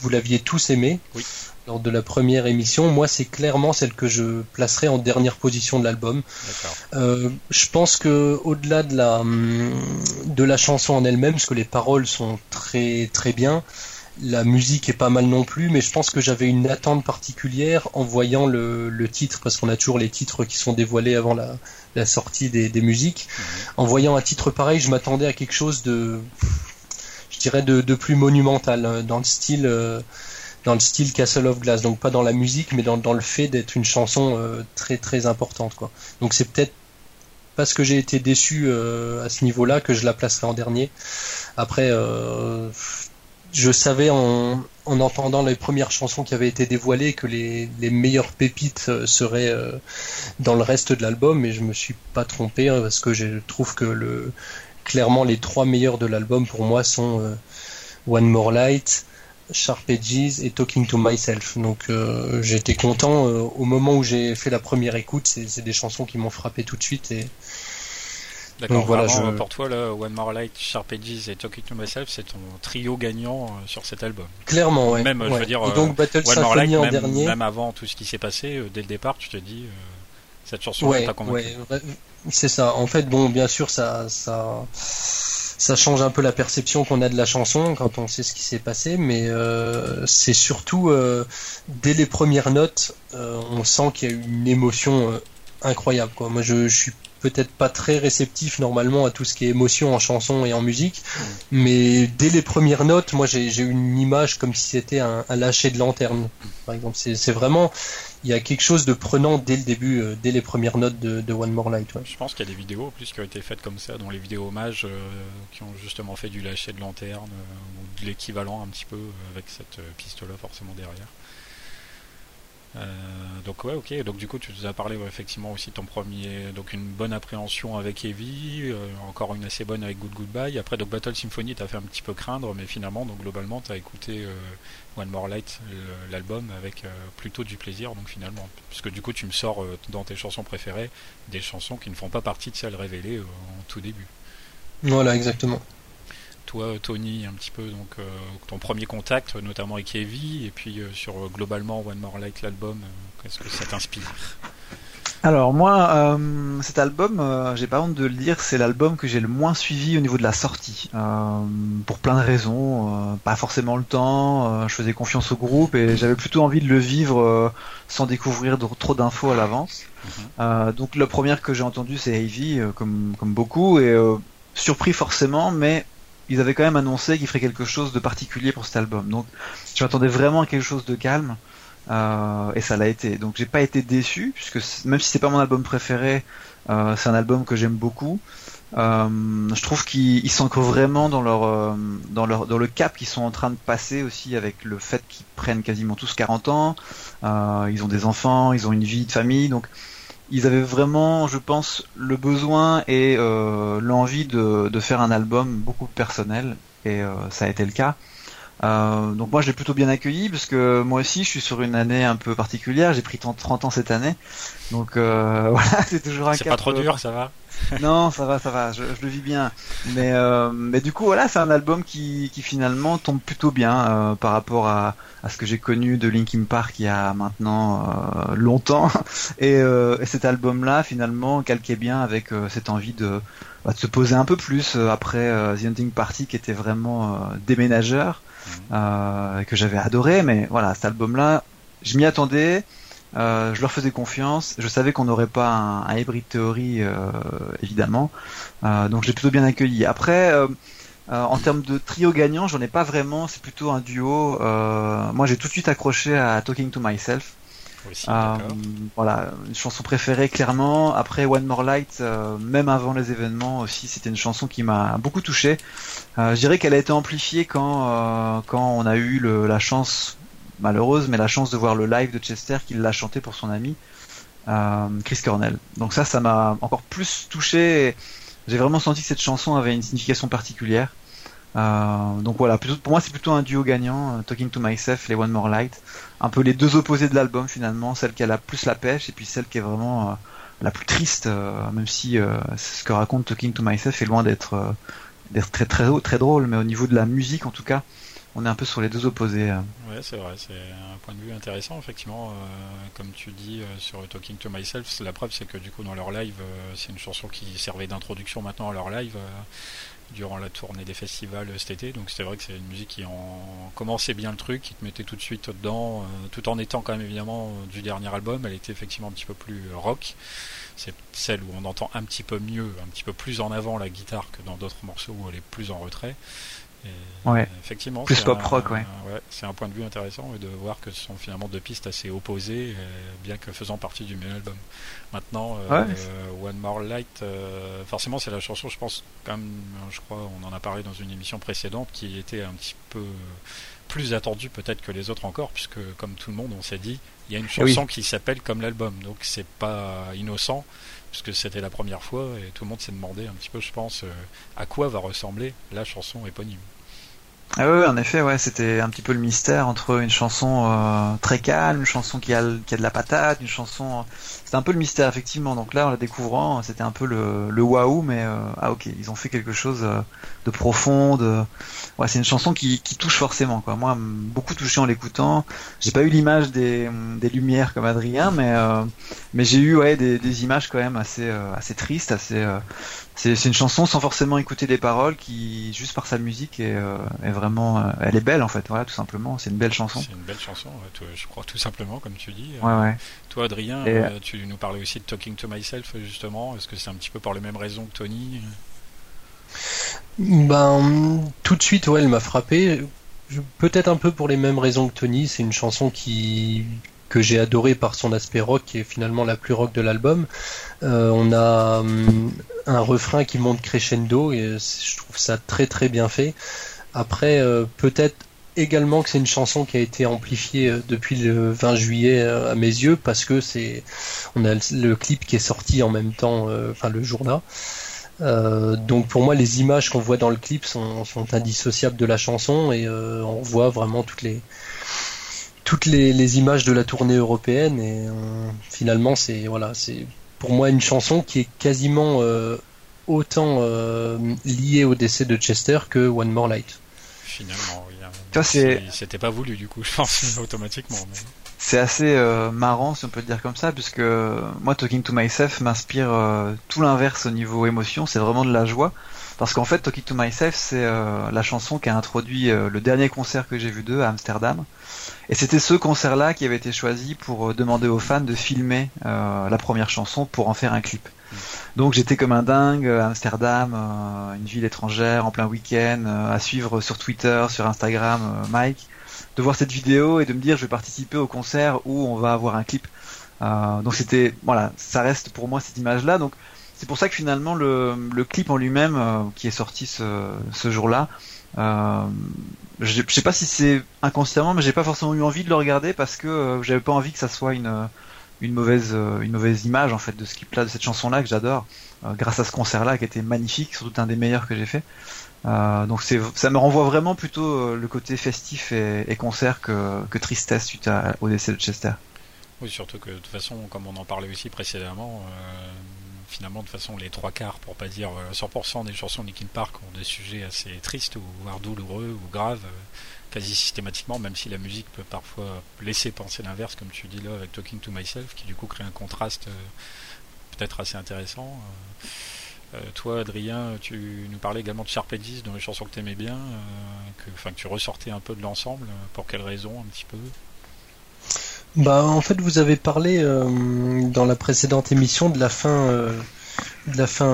vous l'aviez tous aimé. Oui lors de la première émission. Moi, c'est clairement celle que je placerai en dernière position de l'album. Euh, je pense que au-delà de la hum, de la chanson en elle-même, parce que les paroles sont très très bien, la musique est pas mal non plus, mais je pense que j'avais une attente particulière en voyant le, le titre, parce qu'on a toujours les titres qui sont dévoilés avant la, la sortie des, des musiques. Mhm. En voyant un titre pareil, je m'attendais à quelque chose de, je dirais, de, de plus monumental, euh, dans le style. Euh, dans le style Castle of Glass, donc pas dans la musique, mais dans, dans le fait d'être une chanson euh, très très importante, quoi. Donc c'est peut-être parce que j'ai été déçu euh, à ce niveau-là que je la placerai en dernier. Après, euh, je savais en, en, entendant les premières chansons qui avaient été dévoilées que les, les meilleures pépites seraient dans le reste de l'album, mais je me suis pas trompé hein, parce que je trouve que le clairement les trois meilleurs de l'album pour moi sont One More Light, Sharp Edges et Talking to Myself. Donc euh, j'étais content euh, au moment où j'ai fait la première écoute. C'est des chansons qui m'ont frappé tout de suite et D'accord, voilà, pour toi, là, One More Light, Sharp Edges et Talking to Myself, c'est ton trio gagnant euh, sur cet album. Clairement, ouais. Même, je veux dire, et donc Battle One More Light, même, dernier. même avant tout ce qui s'est passé, dès le départ, tu te dis, cette chanson ouais, t'a convaincu. Ouais, c'est ça. En fait, bon, bien sûr, ça, ça, ça change un peu la perception qu'on a de la chanson quand on sait ce qui s'est passé, mais euh, c'est surtout euh, dès les premières notes, euh, on sent qu'il y a une émotion incroyable. Quoi. Moi, je, je suis peut-être pas très réceptif normalement à tout ce qui est émotion en chanson et en musique, mais dès les premières notes, moi j'ai eu une image comme si c'était un, lâcher de lanterne, par exemple. C'est vraiment, il y a quelque chose de prenant dès le début, euh, dès les premières notes de, One More Light. Je pense qu'il y a des vidéos plus qui ont été faites comme ça, dont les vidéos hommages euh, qui ont justement fait du lâcher de lanterne euh, ou de l'équivalent un petit peu avec cette piste-là forcément derrière. Euh, donc ouais, ok. Donc du coup, tu nous as parlé effectivement aussi ton premier, donc une bonne appréhension avec Heavy, euh, encore une assez bonne avec Good Goodbye. Après donc Battle Symphony, t'as fait un petit peu craindre, mais finalement, donc globalement, t'as écouté euh, One More Light, l'album avec plutôt du plaisir. Donc finalement, puisque du coup, tu me sors dans tes chansons préférées des chansons qui ne font pas partie de celles révélées en tout début. Voilà, exactement toi, Tony, un petit peu donc euh, ton premier contact, notamment avec Heavy, et puis euh, sur euh, globalement One More Light, l'album, qu'est-ce que ça t'inspire? Alors moi, cet album, j'ai pas honte de le dire, c'est l'album que j'ai le moins suivi au niveau de la sortie, pour plein de raisons. pas forcément le temps, je faisais confiance au groupe et j'avais plutôt envie de le vivre sans découvrir trop d'infos à l'avance. Mhm. donc la première que j'ai entendue, c'est Heavy, comme, comme beaucoup, et surpris forcément, mais ils avaient quand même annoncé qu'ils feraient quelque chose de particulier pour cet album. Donc je m'attendais vraiment à quelque chose de calme. Euh, et ça l'a été. Donc j'ai pas été déçu puisque même si c'est pas mon album préféré, euh, c'est un album que j'aime beaucoup. Euh, je trouve qu'ils s'ancrent vraiment dans leur dans leur dans le cap qu'ils sont en train de passer aussi avec le fait qu'ils prennent quasiment tous 40 ans. ils ont des enfants, ils ont une vie de famille, donc ils avaient vraiment, je pense, le besoin et euh, l'envie de, faire un album beaucoup personnel, et euh, ça a été le cas. Euh, donc moi je l'ai plutôt bien accueilli parce que moi aussi je suis sur une année un peu particulière, j'ai pris 30 ans cette année. Donc euh, voilà, c'est toujours un C'est pas trop dur, ça va non, ça va, ça va, je, le vis bien. Mais, euh, mais du coup, voilà, c'est un album qui, qui finalement tombe plutôt bien euh, par rapport à, à ce que j'ai connu de Linkin Park il y a maintenant euh, longtemps. Et, et, cet album-là, finalement, calquait bien avec cette envie de, bah, de, se poser un peu plus après The Hunting Party qui était vraiment déménageur, mmh. que j'avais adoré. Mais voilà, cet album-là, je m'y attendais. Euh, je leur faisais confiance. Je savais qu'on n'aurait pas un, un hybrid théorie, euh, évidemment. Euh, donc je l'ai plutôt bien accueilli. Après, en termes de trio gagnant, j'en ai pas vraiment. C'est plutôt un duo. moi, j'ai tout de suite accroché à Talking to Myself. voilà, une chanson préférée clairement. Après One More Light, même avant les événements aussi, c'était une chanson qui m'a beaucoup touché. je dirais qu'elle a été amplifiée quand quand on a eu le, la chance malheureuse, mais la chance de voir le live de Chester qu'il l'a chanté pour son ami euh, Chris Cornell. Donc ça, ça m'a encore plus touché. J'ai vraiment senti que cette chanson avait une signification particulière. Euh, donc voilà, pour moi c'est plutôt un duo gagnant, euh, Talking to Myself et One More Light. Un peu les deux opposés de l'album finalement, celle qui a la plus la pêche et puis celle qui est vraiment la plus triste, même si ce que raconte Talking to Myself est loin d'être d'être très très très drôle, mais au niveau de la musique en tout cas, on est un peu sur les deux opposés. Euh. Ouais, c'est vrai, c'est un point de vue intéressant, effectivement. Euh, comme tu dis euh, sur Talking to Myself, la preuve, c'est que du coup, dans leur live, c'est une chanson qui servait d'introduction maintenant à leur live durant la tournée des festivals cet été. Donc c'est vrai que c'est une musique qui en commençait bien le truc, qui te mettait tout de suite dedans, tout en étant quand même évidemment du dernier album. Elle était effectivement un petit peu plus rock. C'est celle où on entend un petit peu mieux, un petit peu plus en avant la guitare que dans d'autres morceaux où elle est plus en retrait ouais. Effectivement. Plus pop rock, ouais. C'est un point de vue intéressant de voir que ce sont finalement deux pistes assez opposées, euh, bien que faisant partie du même album. Maintenant, euh, One More Light, euh, forcément, c'est la chanson, je pense, comme je crois, on en a parlé dans une émission précédente, qui était un petit peu plus attendue peut-être que les autres encore, puisque comme tout le monde, on s'est dit, il y a une chanson qui s'appelle comme l'album, donc c'est pas innocent puisque c'était la première fois et tout le monde s'est demandé un petit peu, je pense, à quoi va ressembler la chanson éponyme. Ah oui, en effet, ouais, c'était un petit peu le mystère entre une chanson euh, très calme, une chanson qui a, qui a de la patate, une chanson. Euh, c'était un peu le mystère effectivement. Donc là, en la découvrant, c'était un peu le, le waouh, mais euh, ah ok, ils ont fait quelque chose de profond. De... Ouais, c'est une chanson qui, qui touche forcément. Quoi. Moi, beaucoup touché en l'écoutant. J'ai pas eu l'image des, des lumières comme Adrien, mais mais j'ai eu ouais des, des images quand même assez assez tristes, assez c'est une chanson sans forcément écouter les paroles qui juste par sa musique est, euh, est vraiment euh, elle est belle en fait voilà tout simplement c'est une belle chanson c'est une belle chanson je crois tout simplement comme tu dis ouais, ouais. Toi Adrien tu nous parlais aussi de Talking to Myself justement est-ce que c'est un petit peu pour les mêmes raisons que Tony? Ben tout de suite ouais elle m'a frappé peut-être un peu pour les mêmes raisons que Tony c'est une chanson qui que j'ai adoré par son aspect rock, qui est finalement la plus rock de l'album. Euh, on a hum, un refrain qui monte crescendo et je trouve ça très très bien fait. Après, euh, peut-être également que c'est une chanson qui a été amplifiée euh, depuis le 20 juillet à mes yeux parce que c'est on a le clip qui est sorti en même temps, enfin le jour-là. donc pour moi, les images qu'on voit dans le clip sont, indissociables de la chanson et on voit vraiment toutes les toutes les, images de la tournée européenne et finalement c'est voilà c'est pour moi une chanson qui est quasiment autant euh, lié au décès de Chester que One More Light. Finalement, oui. Hein. C'était pas voulu du coup, je pense, automatiquement. C'est assez euh, marrant, si on peut le dire comme ça, puisque moi, Talking to Myself m'inspire euh, tout l'inverse au niveau émotion, c'est vraiment de la joie. Parce qu'en fait, Talking to Myself, c'est la chanson qui a introduit le dernier concert que j'ai vu d'eux à Amsterdam. Et c'était ce concert-là qui avait été choisi pour demander aux fans de filmer la première chanson pour en faire un clip. Donc j'étais comme un dingue à Amsterdam, euh, une ville étrangère, en plein week-end, euh, à suivre sur Twitter, sur Instagram, euh, Mike, de voir cette vidéo et de me dire je vais participer au concert où on va avoir un clip. donc c'était voilà, ça reste pour moi cette image-là. Donc c'est pour ça que finalement le, clip en lui-même qui est sorti ce, jour-là, je, je sais pas si c'est inconsciemment, mais j'ai pas forcément eu envie de le regarder parce que j'avais pas envie que ça soit une euh, mauvaise image en fait de ce clip là de cette chanson là que j'adore euh, grâce à ce concert là qui était magnifique surtout un des meilleurs que j'ai fait. Euh, donc ça me renvoie vraiment plutôt le côté festif et, concert que, tristesse suite au décès de Chester. Oui surtout que de toute façon comme on en parlait aussi précédemment finalement de façon les trois quarts pour pas dire 100% des chansons de Linkin Park ont des sujets assez tristes ou voire douloureux ou graves quasi systématiquement, même si la musique peut parfois laisser penser l'inverse, comme tu dis là avec Talking to Myself, qui du coup crée un contraste euh, peut-être assez intéressant. Euh, euh, toi, Adrien, tu nous parlais également de Sharp Edges dans les chansons que tu aimais bien, que, que tu ressortais un peu de l'ensemble. Pour quelles raisons, un petit peu? Bah, en fait, vous avez parlé dans la précédente émission de la fin, de la fin,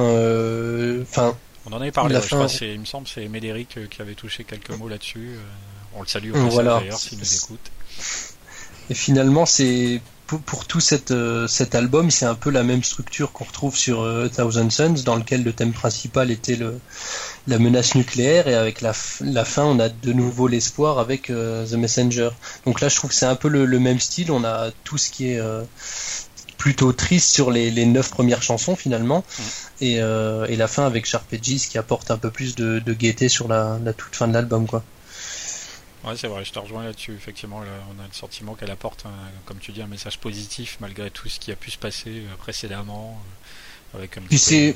enfin. on en avait parlé, je crois, il me semble, c'est Médéric qui avait touché quelques mots là-dessus. On le salue au voilà. d'ailleurs s'il nous écoute. Et finalement, c'est pour, tout cette, euh, cet album, c'est un peu la même structure qu'on retrouve sur euh, Thousand Suns, dans lequel le thème principal était le, la menace nucléaire, et avec la, la fin, on a de nouveau l'espoir avec euh, The Messenger. Donc là, je trouve que c'est un peu le, même style. On a tout ce qui est plutôt triste sur les, les neuf premières chansons finalement, mm. et, et, la fin avec Sharp Edges qui apporte un peu plus de, de gaieté sur la, la toute fin de l'album, quoi. Ouais, c'est vrai, je te rejoins là-dessus. Effectivement, on a le sentiment qu'elle apporte, comme tu dis, un message positif malgré tout ce qui a pu se passer euh, précédemment. Euh, avec un petit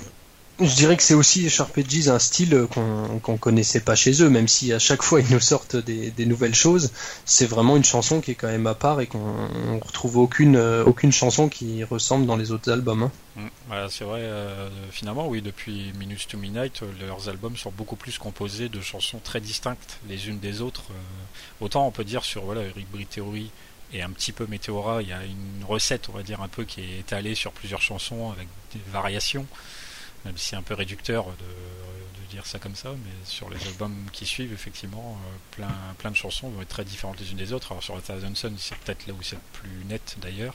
je dirais que c'est aussi Sharp Edges un style qu'on qu'on connaissait pas chez eux, même si à chaque fois ils nous sortent des, nouvelles choses. C'est vraiment une chanson qui est quand même à part et qu'on retrouve aucune euh, aucune chanson qui ressemble dans les autres albums. Hein. Mm, c'est vrai. Euh, finalement, oui, depuis Minutes to Midnight, euh, leurs albums sont beaucoup plus composés de chansons très distinctes les unes des autres. autant on peut dire sur voilà Eric Theory et un petit peu Meteora, il y a une recette, on va dire un peu qui est étalée sur plusieurs chansons avec des variations même si c'est un peu réducteur de, dire ça comme ça, mais sur les albums qui suivent, effectivement, euh, plein, plein de chansons vont être très différentes les unes des autres. Alors sur A Thousand Sun, c'est peut-être là où c'est plus net d'ailleurs,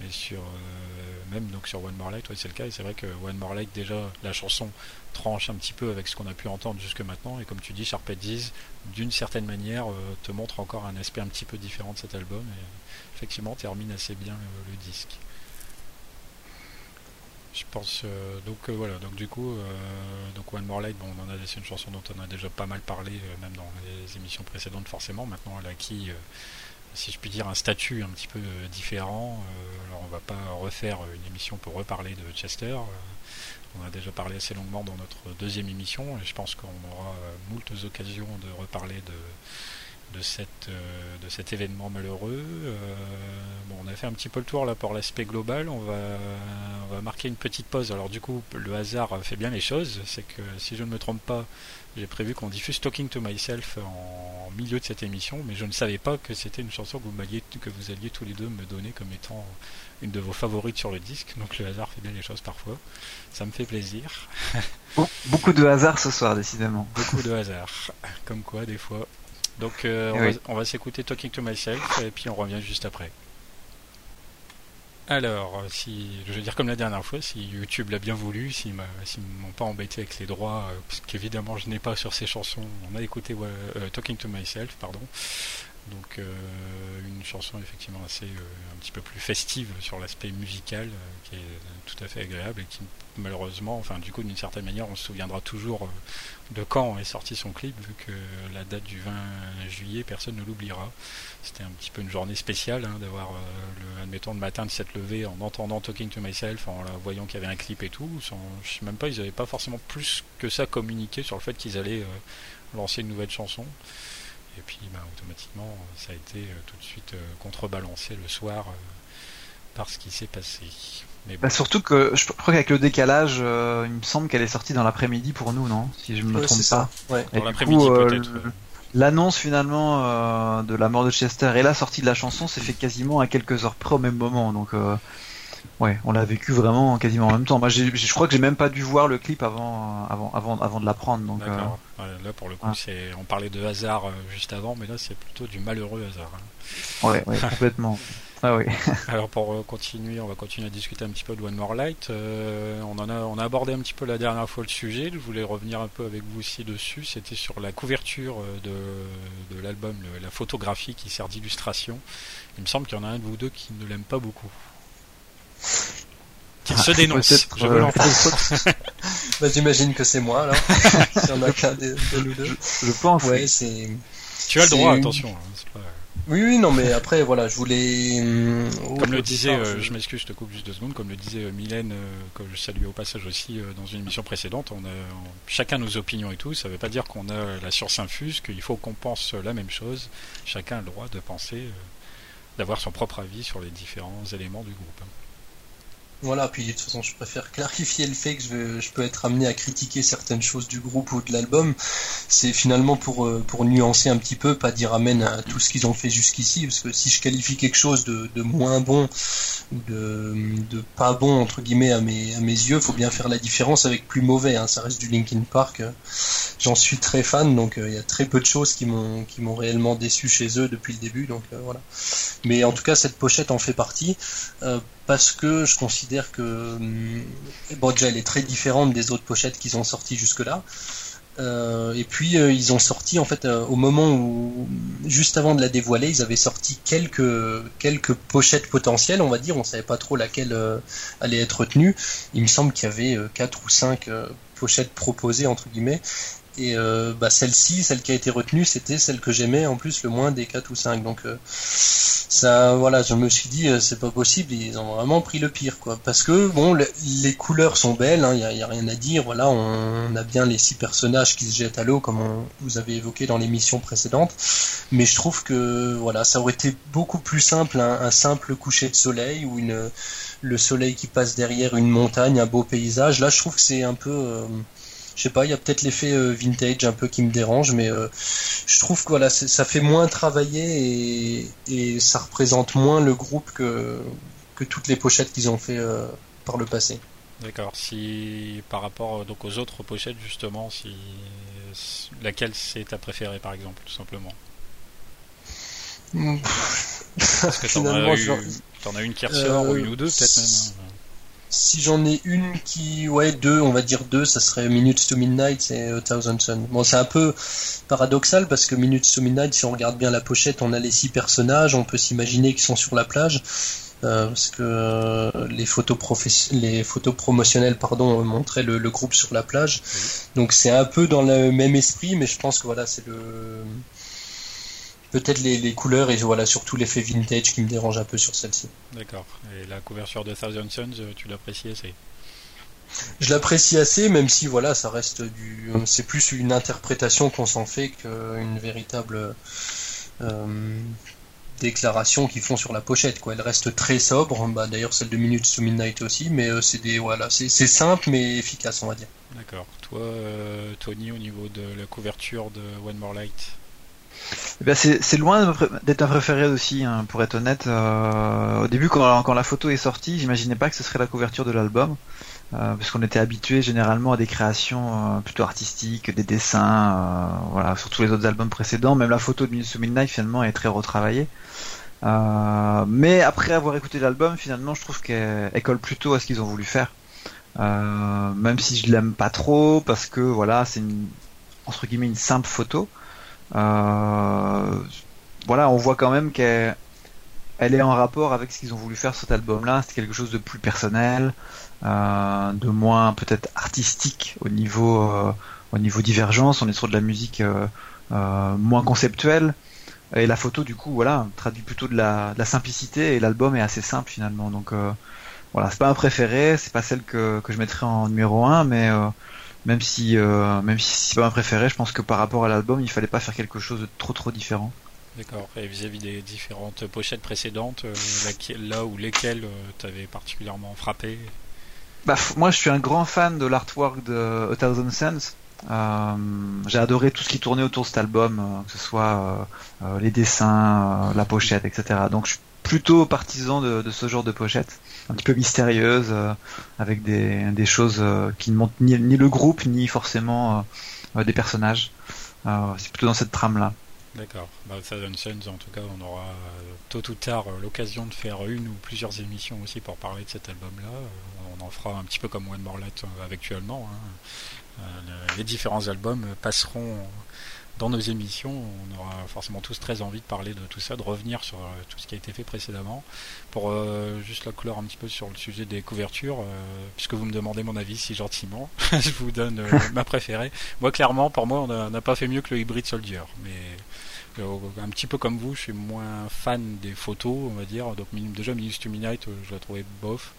mais sur euh, même donc sur One More Light, c'est le cas, et c'est vrai que One More Light, déjà, la chanson tranche un petit peu avec ce qu'on a pu entendre jusque maintenant, et comme tu dis, Sharp Edges, d'une certaine manière, euh, te montre encore un aspect un petit peu différent de cet album, et effectivement termine assez bien le disque. Je pense euh, donc euh, voilà. Donc du coup euh, donc One More Light bon on en a laissé une chanson dont on a déjà pas mal parlé même dans les émissions précédentes forcément. Maintenant elle a acquis si je puis dire un statut un petit peu différent. Alors on va pas refaire une émission pour reparler de Chester. On a déjà parlé assez longuement dans notre deuxième émission et je pense qu'on aura moultes occasions de reparler de de, cette, euh, de cet événement malheureux. Euh, bon, on a fait un petit peu le tour là pour l'aspect global. On va, on va marquer une petite pause. Alors du coup, le hasard fait bien les choses. C'est que si je ne me trompe pas, j'ai prévu qu'on diffuse Talking to Myself en milieu de cette émission, mais je ne savais pas que c'était une chanson que vous, que vous alliez tous les deux me donner comme étant une de vos favorites sur le disque. Donc le hasard fait bien les choses parfois. Ça me fait plaisir. Beaucoup de hasard ce soir, décidément. Beaucoup de hasard. Comme quoi, des fois, donc euh, on, va, on va s'écouter Talking to Myself et puis on revient juste après. Alors, si, je veux dire comme la dernière fois, si YouTube l'a bien voulu, s'ils ne m'ont pas embêté avec les droits, euh, parce qu'évidemment je n'ai pas sur ces chansons, on a écouté euh, Talking to Myself, pardon, donc euh, une chanson effectivement assez un petit peu plus festive sur l'aspect musical, qui est tout à fait agréable et qui malheureusement, enfin du coup d'une certaine manière, on se souviendra toujours de quand est sorti son clip, vu que la date du 20 juillet, personne ne l'oubliera. C'était un petit peu une journée spéciale hein, d'avoir, euh, admettons, le matin de s'être levé en entendant Talking to Myself, en voyant qu'il y avait un clip et tout. Sans, je sais même pas, ils n'avaient pas forcément plus que ça communiqué sur le fait qu'ils allaient euh, lancer une nouvelle chanson. Et puis, bah, automatiquement, ça a été euh, tout de suite contrebalancé le soir par ce qui s'est passé. Mais bah, surtout que je crois qu'avec le décalage, il me semble qu'elle est sortie dans l'après-midi pour nous, non? Si je me trompe pas. Ouais. Dans l'après-midi peut-être l'annonce finalement euh, de la mort de Chester et la sortie de la chanson s'est fait quasiment à quelques heures près au même moment. Donc euh, ouais, on l'a vécu vraiment quasiment en même temps. Moi, je crois que j'ai même pas dû voir le clip avant, avant, avant, avant de l'apprendre. Donc euh, là, pour le coup, c'est, on parlait de hasard juste avant, mais là, c'est plutôt du malheureux hasard. Hein. Ouais, ouais complètement. Ah oui. Alors pour euh, continuer, on va continuer à discuter un petit peu de One More Light. Euh, on en a, on a abordé un petit peu la dernière fois le sujet. Je voulais revenir un peu avec vous aussi dessus. C'était sur la couverture euh, de, de l'album, la photographie qui sert d'illustration. Il me semble qu'il y en a un de vous deux qui ne l'aime pas beaucoup. Qui se dénonce. Je veux bah, J'imagine que c'est moi alors. Si on a qu'un de, nous deux. Je, pense. Ouais, c'est. Tu as le droit, attention. Hein, oui, oui, non, mais après, voilà, je voulais. Hum, comme le disait, euh, je, m'excuse, je te coupe juste deux secondes. Comme le disait euh, Mylène, euh, que je salue au passage aussi dans une émission précédente, on a chacun nos opinions et tout. Ça ne veut pas dire qu'on a la science infuse, qu'il faut qu'on pense la même chose. Chacun a le droit de penser, d'avoir son propre avis sur les différents éléments du groupe. Voilà, puis de toute façon, je préfère clarifier le fait que je, peux être amené à critiquer certaines choses du groupe ou de l'album. C'est finalement pour, euh, pour nuancer un petit peu, pas dire amen à tout ce qu'ils ont fait jusqu'ici, parce que si je qualifie quelque chose de, moins bon ou de, pas bon, entre guillemets, à mes, à mes yeux, faut bien faire la différence avec plus mauvais. Hein. Ça reste du Linkin Park. J'en suis très fan, donc euh, il y a très peu de choses qui m'ont qui m'ont réellement déçu chez eux depuis le début. Donc euh, voilà. Mais en tout cas, cette pochette en fait partie parce que je considère que hum, bon elle est très différente des autres pochettes qu'ils ont sorties jusque là. Euh, et puis euh, ils ont sorti en fait euh, au moment où juste avant de la dévoiler, ils avaient sorti quelques quelques pochettes potentielles, on va dire, on savait pas trop laquelle allait être retenue. Il me semble qu'il y avait quatre ou cinq pochettes proposées entre guillemets et euh, bah, celle-ci, celle qui a été retenue, c'était celle que j'aimais en plus le moins des 4 ou 5. Donc euh, ça, voilà, je me suis dit, euh, c'est pas possible, ils ont vraiment pris le pire, quoi. Parce que bon, les couleurs sont belles, il hein, n'y a, rien à dire. Voilà, on, a bien les six personnages qui se jettent à l'eau, comme vous avez évoqué dans l'émission précédente. Mais je trouve que voilà, ça aurait été beaucoup plus simple, un, simple coucher de soleil ou une le soleil qui passe derrière une montagne, un beau paysage. Là, je trouve que c'est un peu je sais pas, il y a peut-être l'effet euh, vintage un peu qui me dérange, mais euh, je trouve que voilà, ça fait moins travailler et, ça représente moins le groupe que, que toutes les pochettes qu'ils ont fait euh, par le passé. D'accord. Si par rapport donc aux autres pochettes justement, si laquelle c'est ta préférée par exemple, tout simplement? Parce que t'en as, as, une qui ressort ou une ou deux peut-être même. Si j'en ai une qui, ouais, deux, on va dire deux, ça serait Minutes to Midnight et A Thousand Sun. Bon, c'est un peu paradoxal parce que Minutes to Midnight, si on regarde bien la pochette, on a les six personnages, on peut s'imaginer qu'ils sont sur la plage. Euh, parce que euh, les photos les photos promotionnelles pardon montraient le, le groupe sur la plage donc c'est un peu dans le même esprit mais je pense que voilà c'est le peut-être les, couleurs et voilà surtout l'effet vintage qui me dérange un peu sur celle-ci. D'accord. Et la couverture de Thousand Suns, euh, tu l'apprécies assez? Je l'apprécie assez, même si voilà, ça reste du, c'est plus une interprétation qu'on s'en fait qu'une véritable euh, déclaration qu'ils font sur la pochette. Quoi. Elle reste très sobre. Bah, d'ailleurs, celle de Minutes to Midnight aussi, mais euh, c'est des voilà, c'est simple mais efficace, on va dire. D'accord. Toi, Tony, au niveau de la couverture de One More Light? Eh ben, c'est loin d'être un préféré aussi, hein, pour être honnête. Euh, au début, quand, la photo est sortie, j'imaginais pas que ce serait la couverture de l'album, euh, parce qu'on était habitué généralement à des créations euh, plutôt artistiques, des dessins, voilà, sur tous les autres albums précédents. Même la photo de Minutes Midnight finalement est très retravaillée. mais après avoir écouté l'album, finalement, je trouve qu'elle colle plutôt à ce qu'ils ont voulu faire. même si je l'aime pas trop, parce que voilà, c'est entre guillemets une simple photo. Voilà, on voit quand même qu'elle elle est en rapport avec ce qu'ils ont voulu faire cet album-là. C'est quelque chose de plus personnel, euh, de moins peut-être artistique au niveau euh, au niveau divergence. On est sur de la musique euh, moins conceptuelle. Et la photo, du coup, voilà, traduit plutôt de la, simplicité. Et l'album est assez simple finalement. Donc voilà, c'est pas un préféré, c'est pas celle que, que je mettrais en numéro 1, mais même si même si c'est pas un préféré, je pense que par rapport à l'album, il fallait pas faire quelque chose de trop trop différent. D'accord. Et vis-à-vis des différentes pochettes précédentes, euh, là où lesquelles euh, t'avais particulièrement frappé? Bah, Moi, je suis un grand fan de l'artwork de A Thousand Suns. Euh, j'ai adoré tout ce qui tournait autour de cet album, que ce soit les dessins, la pochette, etc. Donc, je suis plutôt partisan de, ce genre de pochette, un petit peu mystérieuse, avec des, choses qui ne montrent ni, le groupe, ni forcément des personnages. C'est plutôt dans cette trame-là. D'accord. Bah, Thousand Suns, en tout cas, on aura euh, tôt ou tard euh, l'occasion de faire une ou plusieurs émissions aussi pour parler de cet album-là. Euh, on en fera un petit peu comme One More Light actuellement. Hein. les différents albums passeront dans nos émissions. On aura forcément tous très envie de parler de tout ça, de revenir sur tout ce qui a été fait précédemment. Pour juste la couleur un petit peu sur le sujet des couvertures, puisque vous me demandez mon avis si gentiment, je vous donne ma préférée. Moi, clairement, pour moi, on n'a pas fait mieux que le Hybrid Soldier. Mais euh, un petit peu comme vous, je suis moins fan des photos, on va dire. Donc déjà Minus to Midnight, euh, je la trouvais bof.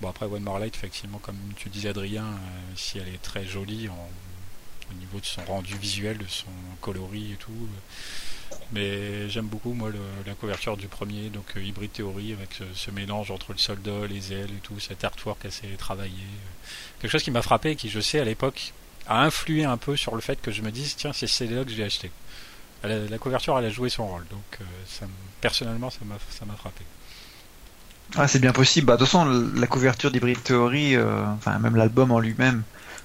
Bon après One More Light, effectivement, comme tu disais Adrien, euh, si elle est très jolie au niveau de son rendu visuel, de son coloris et tout. Mais j'aime beaucoup moi la couverture du premier, donc Hybrid Theory, avec ce, mélange entre le soldat, les ailes et tout, cet artwork assez travaillé. Quelque chose qui m'a frappé et qui je sais à l'époque a influé un peu sur le fait que je me dise tiens c'est celle-là que j'ai acheté la couverture, elle a joué son rôle. Donc, euh, personnellement, ça m'a frappé. Ah, c'est bien possible. Bah, de toute façon, la couverture d'Hybrid Theory, euh, enfin, même l'album en lui-même,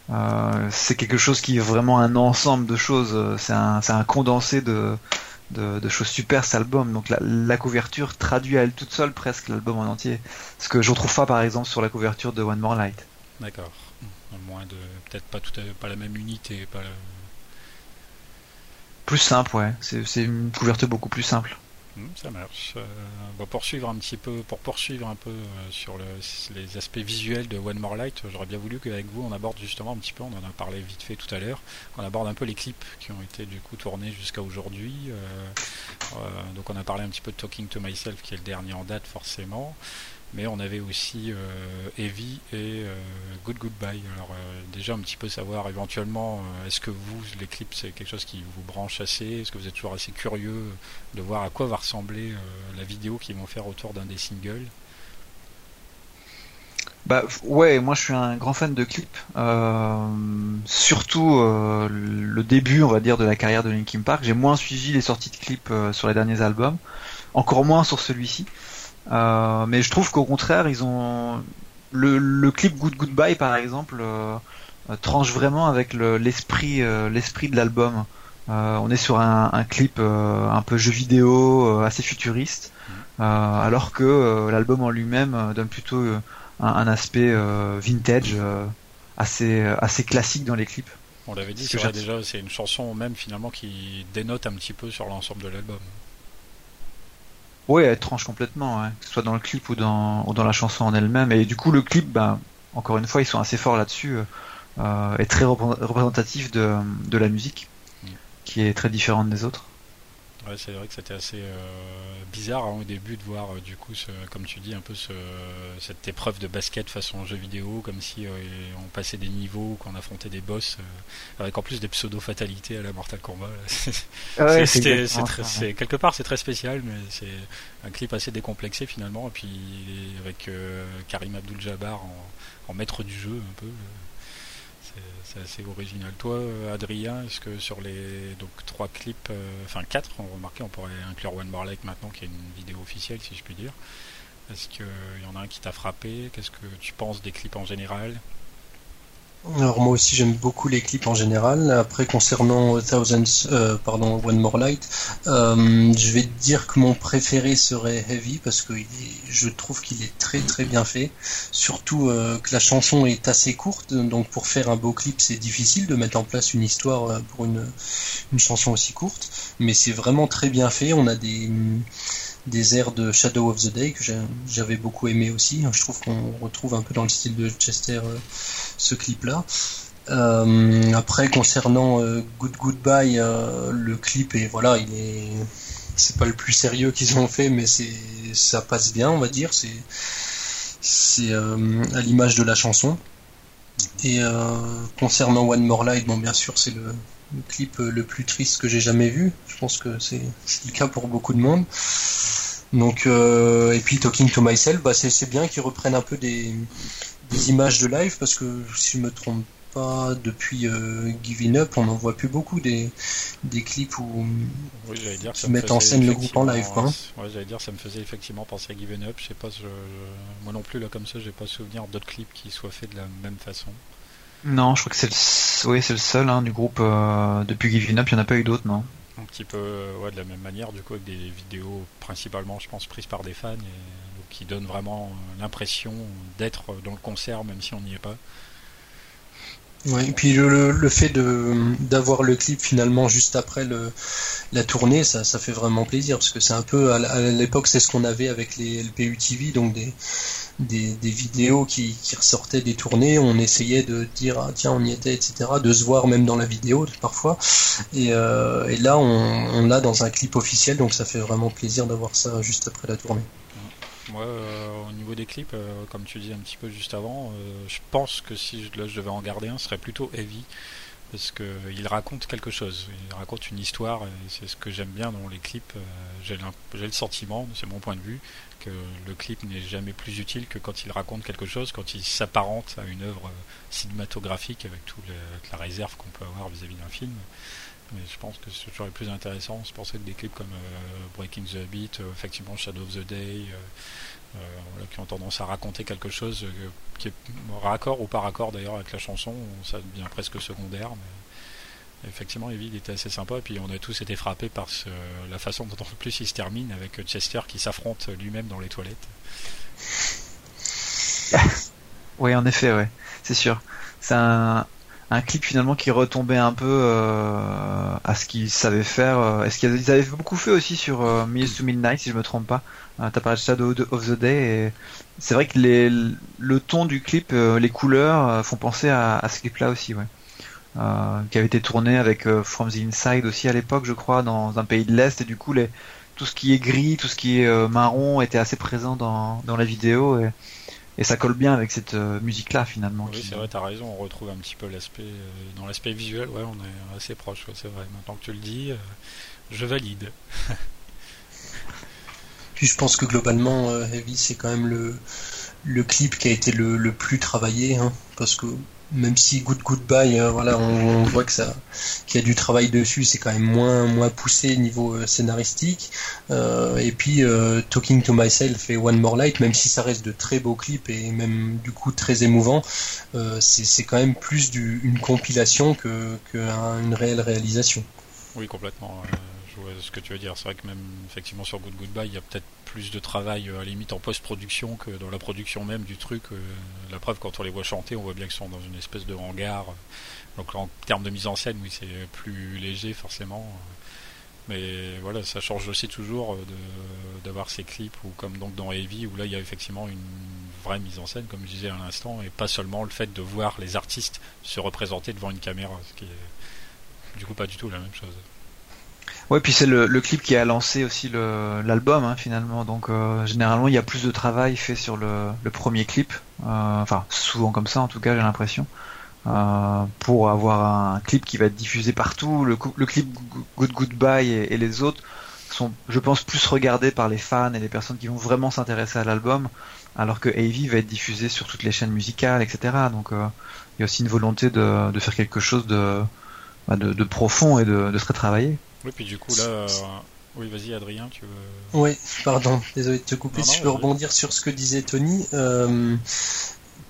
euh, c'est quelque chose qui est vraiment un ensemble de choses. C'est un, un, condensé de, de, choses super, cet album. Donc, la, couverture traduit à elle toute seule presque l'album en entier. Ce que je retrouve pas, par exemple, sur la couverture de One More Light. D'accord. Moins de, peut-être pas tout pas la même unité, pas plus simple, ouais. C'est une couverture beaucoup plus simple. Hmm, ça marche. Euh, pour poursuivre un petit peu, pour poursuivre un peu euh, sur les aspects visuels de One More Light, j'aurais bien voulu qu'avec vous on aborde justement un petit peu, on en a parlé vite fait tout à l'heure, qu'on aborde un peu les clips qui ont été du coup tournés jusqu'à aujourd'hui. Euh, donc on a parlé un petit peu de Talking to Myself qui est le dernier en date forcément mais on avait aussi euh, Heavy et euh, Good Goodbye. Alors euh, déjà un petit peu savoir éventuellement, est-ce que vous, les clips, c'est quelque chose qui vous branche assez? Est-ce que vous êtes toujours assez curieux de voir à quoi va ressembler la vidéo qu'ils vont faire autour d'un des singles? Bah ouais, moi je suis un grand fan de clips, surtout le début, on va dire, de la carrière de Linkin Park. J'ai moins suivi les sorties de clips sur les derniers albums, encore moins sur celui-ci. Euh, mais je trouve qu'au contraire, ils ont le, le, clip Good Goodbye par exemple euh, euh tranche vraiment avec l'esprit le, l'esprit de l'album. Euh, on est sur un, un clip un peu jeu vidéo assez futuriste, alors que l'album en lui-même donne plutôt un, un, aspect vintage assez assez classique dans les clips. On l'avait dit, c'est déjà, c'est une chanson même finalement qui dénote un petit peu sur l'ensemble de l'album. Oui, elle tranche complètement, que ce soit dans le clip ou dans, ou dans la chanson en elle-même. Et du coup, le clip, ben, encore une fois, ils sont assez forts là-dessus, euh, est très représentatif de, de la musique, mm. qui est très différente des autres. Ouais, c'est vrai que c'était assez euh, bizarre hein, au début de voir euh, du coup, comme tu dis, un peu ce, cette épreuve de basket façon jeu vidéo, comme si euh, on passait des niveaux, qu'on affrontait des boss, avec en plus des pseudo fatalités à la Mortal Kombat. c'est quelque part c'est très spécial, mais c'est un clip assez décomplexé finalement, et puis avec Karim Abdul-Jabbar en, en, maître du jeu un peu c'est assez original. Toi, Adrien, est-ce que sur les donc trois clips, euh, enfin quatre, on remarquait, on pourrait inclure One More Like maintenant, qui est une vidéo officielle, si je puis dire. Est-ce qu'il y en a un qui t'a frappé? Qu'est-ce que tu penses des clips en général? Alors moi aussi j'aime beaucoup les clips en général. Après concernant Thousands, euh, pardon One More Light, euh, je vais dire que mon préféré serait Heavy parce que je trouve qu'il est très très bien fait. Surtout euh, que la chanson est assez courte, donc pour faire un beau clip c'est difficile de mettre en place une histoire pour une, une chanson aussi courte. Mais c'est vraiment très bien fait. On a des des airs de Shadow of the Day que j'avais beaucoup aimé aussi. Je trouve qu'on retrouve un peu dans le style de Chester euh, ce clip-là. Euh, après, concernant euh, Good Goodbye, le clip est voilà, il est c'est pas le plus sérieux qu'ils ont fait, mais c'est ça passe bien, on va dire. C'est c'est à l'image de la chanson. Et concernant One More Light, bon bien sûr c'est le, le clip le plus triste que j'ai jamais vu. Je pense que c'est le cas pour beaucoup de monde. Donc, euh, et puis Talking to Myself, bah, c'est bien qu'ils reprennent un peu des, images de live parce que si je me trompe pas, depuis euh, Giving Up, on n'en voit plus beaucoup des, des clips où oui, dire qui mettent en scène le groupe en live. Quoi. Ouais, j'allais dire, ça me faisait effectivement penser à Giving Up. Je sais pas, moi non plus là comme ça, j'ai pas souvenir d'autres clips qui soient faits de la même façon. Non, je crois que c'est le, oui, c'est le seul hein, du groupe euh, depuis Giving Up. Il n'y en a pas eu d'autres, non un petit peu ouais, de la même manière du coup avec des vidéos principalement je pense prises par des fans et qui donnent vraiment l'impression d'être dans le concert même si on n'y est pas Ouais, et puis le, le fait d'avoir le clip finalement juste après le, la tournée, ça, ça fait vraiment plaisir parce que c'est un peu à l'époque c'est ce qu'on avait avec les LPU TV, donc des, des, des vidéos qui, qui, ressortaient des tournées, on essayait de dire ah, tiens on y était etc, de se voir même dans la vidéo parfois, et, euh, et là on, on l'a dans un clip officiel, donc ça fait vraiment plaisir d'avoir ça juste après la tournée. Moi, euh, au niveau des clips, euh, comme tu dis un petit peu juste avant, euh, je pense que si je, je devais en garder un, ce serait plutôt Heavy, parce qu'il raconte quelque chose, il raconte une histoire, et c'est ce que j'aime bien dans les clips. J'ai le sentiment, c'est mon point de vue, que le clip n'est jamais plus utile que quand il raconte quelque chose, quand il s'apparente à une œuvre cinématographique avec toute la réserve qu'on peut avoir vis-à-vis d'un film. Mais je pense que c'est toujours le plus intéressant. C'est pour ça que des clips comme euh, Breaking the Beat, euh, effectivement Shadow of the Day, euh, qui ont tendance à raconter quelque chose qui est raccord ou pas raccord d'ailleurs avec la chanson, ça devient presque secondaire. Mais effectivement, Evil était assez sympa. Et puis on a tous été frappés par la façon dont en plus il se termine avec Chester qui s'affronte lui-même dans les toilettes. oui, en effet, ouais, c'est sûr. C'est un, un clip finalement qui retombait un peu euh, à ce qu'ils savaient faire. Euh, est-ce qu'ils avaient beaucoup fait aussi sur euh, to Midnight si je me trompe pas. Euh, T'as parlé de Shadow of the Day c'est vrai que le ton du clip, euh, les couleurs font penser à, ce clip-là aussi, qui avait été tourné avec From the Inside aussi à l'époque, je crois, dans un pays de l'Est et du coup tout ce qui est gris, tout ce qui est marron était assez présent dans, la vidéo et ça colle bien avec cette euh, musique là finalement. Oui, c'est vrai, t'as raison, on retrouve un petit peu l'aspect euh, dans l'aspect visuel, ouais, on est assez proche, c'est vrai. Maintenant que tu le dis, euh, je valide. Puis je pense que globalement, Heavy c'est quand même le le clip qui a été le, le plus travaillé, hein, parce que même si Good Goodbye, euh, voilà, on, voit que ça, qu'il y a du travail dessus, c'est quand même moins moins poussé niveau euh, scénaristique. Euh, et puis Talking to Myself et One More Light, même si ça reste de très beaux clips et même du coup très émouvant, c'est quand même plus du, une compilation que, que une réelle réalisation. Oui, complètement. Je vois ce que tu veux dire. C'est vrai que même effectivement sur Good Goodbye, il y a peut-être plus de travail à la limite en post-production que dans la production même du truc. La preuve, quand on les voit chanter, on voit bien qu'ils sont dans une espèce de hangar. Donc en termes de mise en scène, oui, c'est plus léger forcément. Mais voilà, ça change aussi toujours d'avoir ces clips, ou comme donc dans Heavy, où là il y a effectivement une vraie mise en scène, comme je disais à l'instant, et pas seulement le fait de voir les artistes se représenter devant une caméra, ce qui est du coup pas du tout la même chose. Ouais, puis c'est le, clip qui a lancé aussi l'album hein, finalement. Donc euh, généralement il y a plus de travail fait sur le, premier clip, euh, enfin souvent comme ça en tout cas j'ai l'impression, euh, pour avoir un clip qui va être diffusé partout. Le, clip Good Goodbye et, les autres sont, je pense, plus regardés par les fans et les personnes qui vont vraiment s'intéresser à l'album, alors que Heavy va être diffusé sur toutes les chaînes musicales, etc. Donc il y a aussi une volonté de, faire quelque chose de, bah, de, profond et de, de se retravailler. Oui, puis du coup là, euh, oui, vas-y Adrien, tu veux. Oui, pardon, désolé de te couper. si je peux rebondir sur ce que disait Tony. Euh,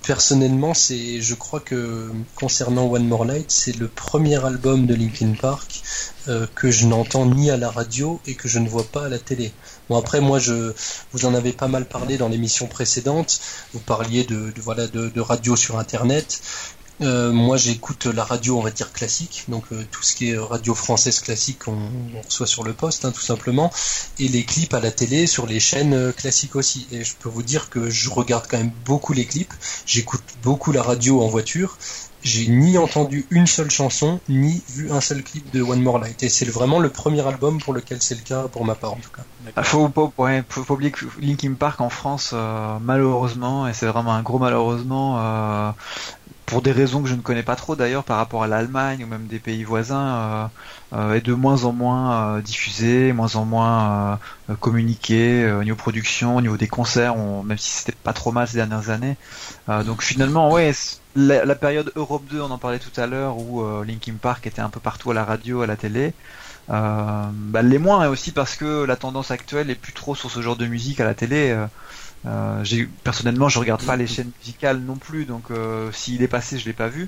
personnellement, c'est, je crois que concernant One More Light, c'est le premier album de Linkin Park euh, que je n'entends ni à la radio et que je ne vois pas à la télé. Bon après moi je vous en avez pas mal parlé dans l'émission précédente. Vous parliez de, voilà de, radio sur internet. Euh, moi j'écoute la radio on va dire classique, donc euh, tout ce qui est radio française classique on, reçoit sur le poste hein, tout simplement, et les clips à la télé sur les chaînes classiques aussi. Et je peux vous dire que je regarde quand même beaucoup les clips, j'écoute beaucoup la radio en voiture, j'ai ni entendu une seule chanson, ni vu un seul clip de One More Light. Et c'est vraiment le premier album pour lequel c'est le cas, pour ma part en tout cas. Il faut, faut, faut, oublier que Linkin Park en France, euh, malheureusement, et c'est vraiment un gros malheureusement, euh, pour des raisons que je ne connais pas trop d'ailleurs par rapport à l'Allemagne ou même des pays voisins, euh, est de moins en moins diffusé, moins en moins communiqué au niveau production, au niveau des concerts, même si c'était pas trop mal ces dernières années. donc finalement, ouais la, période Europe 2, on en parlait tout à l'heure, où euh, Linkin Park était un peu partout à la radio, à la télé. Euh, bah, les moins, et aussi parce que la tendance actuelle est plus trop sur ce genre de musique à la télé. Euh, euh personnellement, je regarde pas les chaînes musicales non plus, donc euh, s'il est passé, je l'ai pas vu.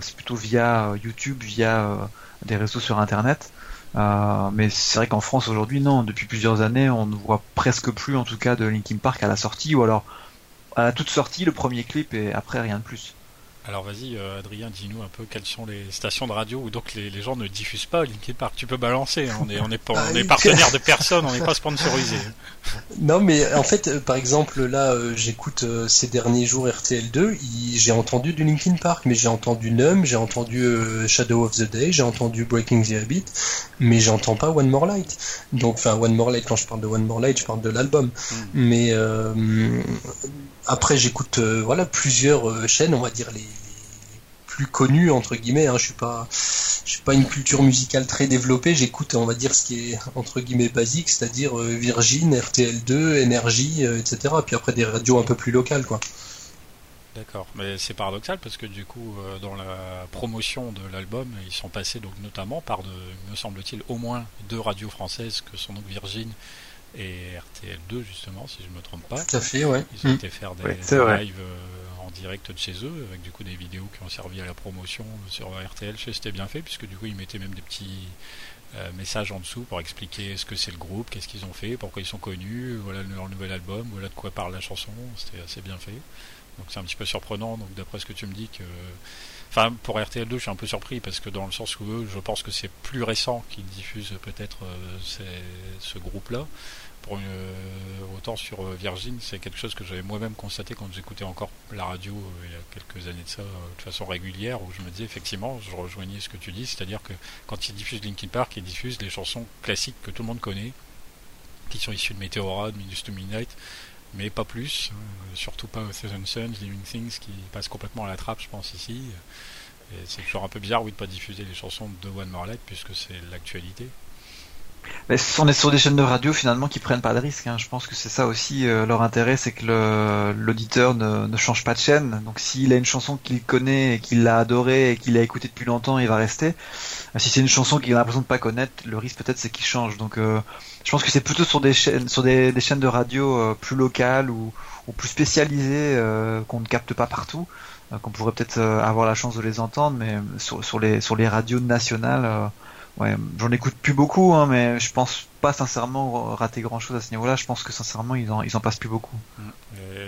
c'est plutôt via YouTube, via des réseaux sur Internet. mais c'est vrai qu'en France aujourd'hui, non, depuis plusieurs années, on ne voit presque plus, en tout cas, de Linkin Park à la sortie, ou alors à la toute sortie, le premier clip et après rien de plus. Alors vas-y, euh, Adrien, dis-nous un peu quelles sont les stations de radio où donc les, gens ne diffusent pas Linkin Park. Tu peux balancer, hein. on est on est, pas, on est partenaire de personne, on n'est pas sponsorisé. Non, mais en fait, euh, par exemple, là, euh, j'écoute ces derniers jours RTL2, j'ai entendu du Linkin Park, mais j'ai entendu Numb, j'ai entendu Shadow of the Day, j'ai entendu Breaking the Habit, mais j'entends pas One More Light. Donc, enfin, One More Light, quand je parle de One More Light, je parle de l'album. Hmm. Mais après, j'écoute voilà plusieurs chaînes, on va dire les plus connu entre guillemets. Hein. Je suis pas, je suis pas une culture musicale très développée. J'écoute, on va dire, ce qui est entre guillemets basique, c'est-à-dire euh, Virgin, RTL2, Énergie, euh, etc. Puis après des radios un peu plus locales, quoi. D'accord, mais c'est paradoxal parce que du coup, euh, dans la promotion de l'album, ils sont passés donc notamment par, de, me semble-t-il, au moins deux radios françaises que sont donc Virgin et RTL2 justement, si je me trompe pas. Tout à fait, ouais. Ils ont mm. été faire des, lives direct de chez eux, avec du coup des vidéos qui ont servi à la promotion sur RTL. Je sais c'était bien fait, puisque du coup ils mettaient même des petits euh, messages en dessous pour expliquer ce que c'est le groupe, qu'est-ce qu'ils ont fait, pourquoi ils sont connus, voilà leur nouvel album, voilà de quoi parle la chanson, c'était assez bien fait. Donc c'est un petit peu surprenant, donc d'après ce que tu me dis que... Enfin, pour RTL2, je suis un peu surpris parce que dans le sens où eux, je pense que c'est plus récent qu'ils diffusent peut-être euh, ce groupe-là. Euh, autant sur euh, Virgin, c'est quelque chose que j'avais moi-même constaté quand j'écoutais encore la radio euh, il y a quelques années de ça, de façon régulière, où je me disais effectivement, je rejoignais ce que tu dis, c'est-à-dire que quand ils diffusent Linkin Park, ils diffusent des chansons classiques que tout le monde connaît, qui sont issues de Meteora, de Minus to Midnight, mais pas plus, surtout pas Thousand Suns, Living Things, qui passe complètement à la trappe, je pense, ici. C'est toujours un peu bizarre, oui, de pas diffuser les chansons de One More Light, puisque c'est l'actualité. Mais on est sur des chaînes de radio finalement qui prennent pas de risques. Hein. Je pense que c'est ça aussi euh, leur intérêt, c'est que l'auditeur ne, change pas de chaîne. Donc s'il a une chanson qu'il connaît et qu'il l'a adorée et qu'il a écoutée depuis longtemps, il va rester. Euh, si c'est une chanson qu'il a l'impression de pas connaître, le risque peut-être c'est qu'il change. Donc euh, je pense que c'est plutôt sur des chaînes, sur des, chaînes de radio plus locales ou, plus spécialisées qu'on ne capte pas partout qu'on pourrait peut-être avoir la chance de les entendre, mais sur les radios nationales Ouais, j'en écoute plus beaucoup, hein, mais je pense pas sincèrement rater grand chose à ce niveau-là. Je pense que sincèrement, ils en, ils en passent plus beaucoup. Mm.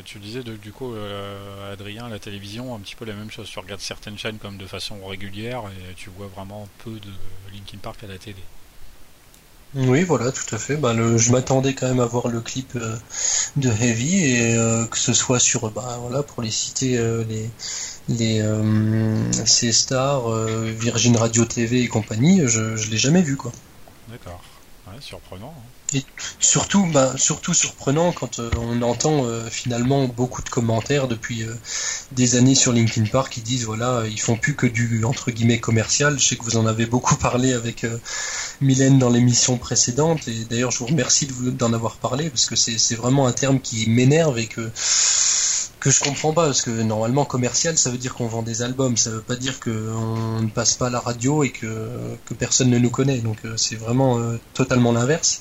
Tu disais du coup, euh, Adrien, la télévision, un petit peu la même chose. Tu regardes certaines chaînes comme de façon régulière et tu vois vraiment peu de Linkin Park à la télé. Oui, voilà, tout à fait. Bah, le, je m'attendais quand même à voir le clip euh, de Heavy et euh, que ce soit sur, bah, voilà, pour les citer, les les euh, C-Star, euh, Virgin Radio TV et compagnie, je, je l'ai jamais vu quoi. D'accord, ouais, surprenant. Hein. Et surtout, bah, surtout surprenant quand euh, on entend finalement beaucoup de commentaires depuis des années sur LinkedIn Park qui disent voilà ils font plus que du entre guillemets commercial. Je sais que vous en avez beaucoup parlé avec Mylène dans l'émission précédente et d'ailleurs je vous remercie d'en avoir parlé parce que c'est vraiment un terme qui m'énerve et que que je comprends pas parce que normalement commercial ça veut dire qu'on vend des albums. Ça veut pas dire qu'on ne passe pas à la radio et que, personne ne nous connaît. Donc euh, c'est vraiment euh, totalement l'inverse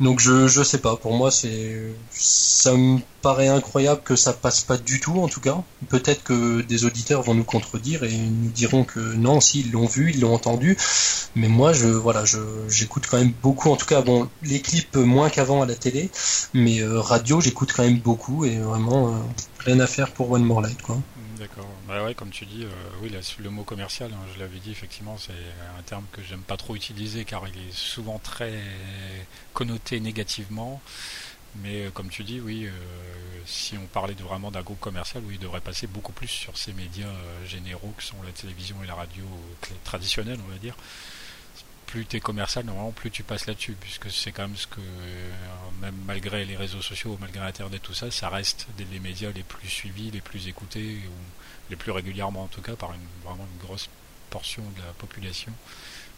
Donc je je sais pas. Pour moi, c'est ça me paraît incroyable que ça passe pas du tout en tout cas. Peut-être que des auditeurs vont nous contredire et nous diront que non, si ils l'ont vu, ils l'ont entendu. Mais moi, je voilà, je j'écoute quand même beaucoup. En tout cas, bon, les clips moins qu'avant à la télé, mais euh, radio, j'écoute quand même beaucoup et vraiment euh, rien à faire pour One More Light quoi. D'accord. Bah ouais, comme tu dis, euh, oui, le mot commercial, hein, je l'avais dit, effectivement, c'est un terme que j'aime pas trop utiliser car il est souvent très connoté négativement. Mais euh, comme tu dis, oui, euh, si on parlait de, vraiment d'un groupe commercial, oui, il devrait passer beaucoup plus sur ces médias généraux que sont la télévision et la radio traditionnelle, on va dire plus tu es commercial, normalement, plus tu passes là-dessus, puisque c'est quand même ce que, même malgré les réseaux sociaux, malgré Internet, tout ça, ça reste des, les médias les plus suivis, les plus écoutés, ou les plus régulièrement en tout cas, par une, vraiment une grosse portion de la population.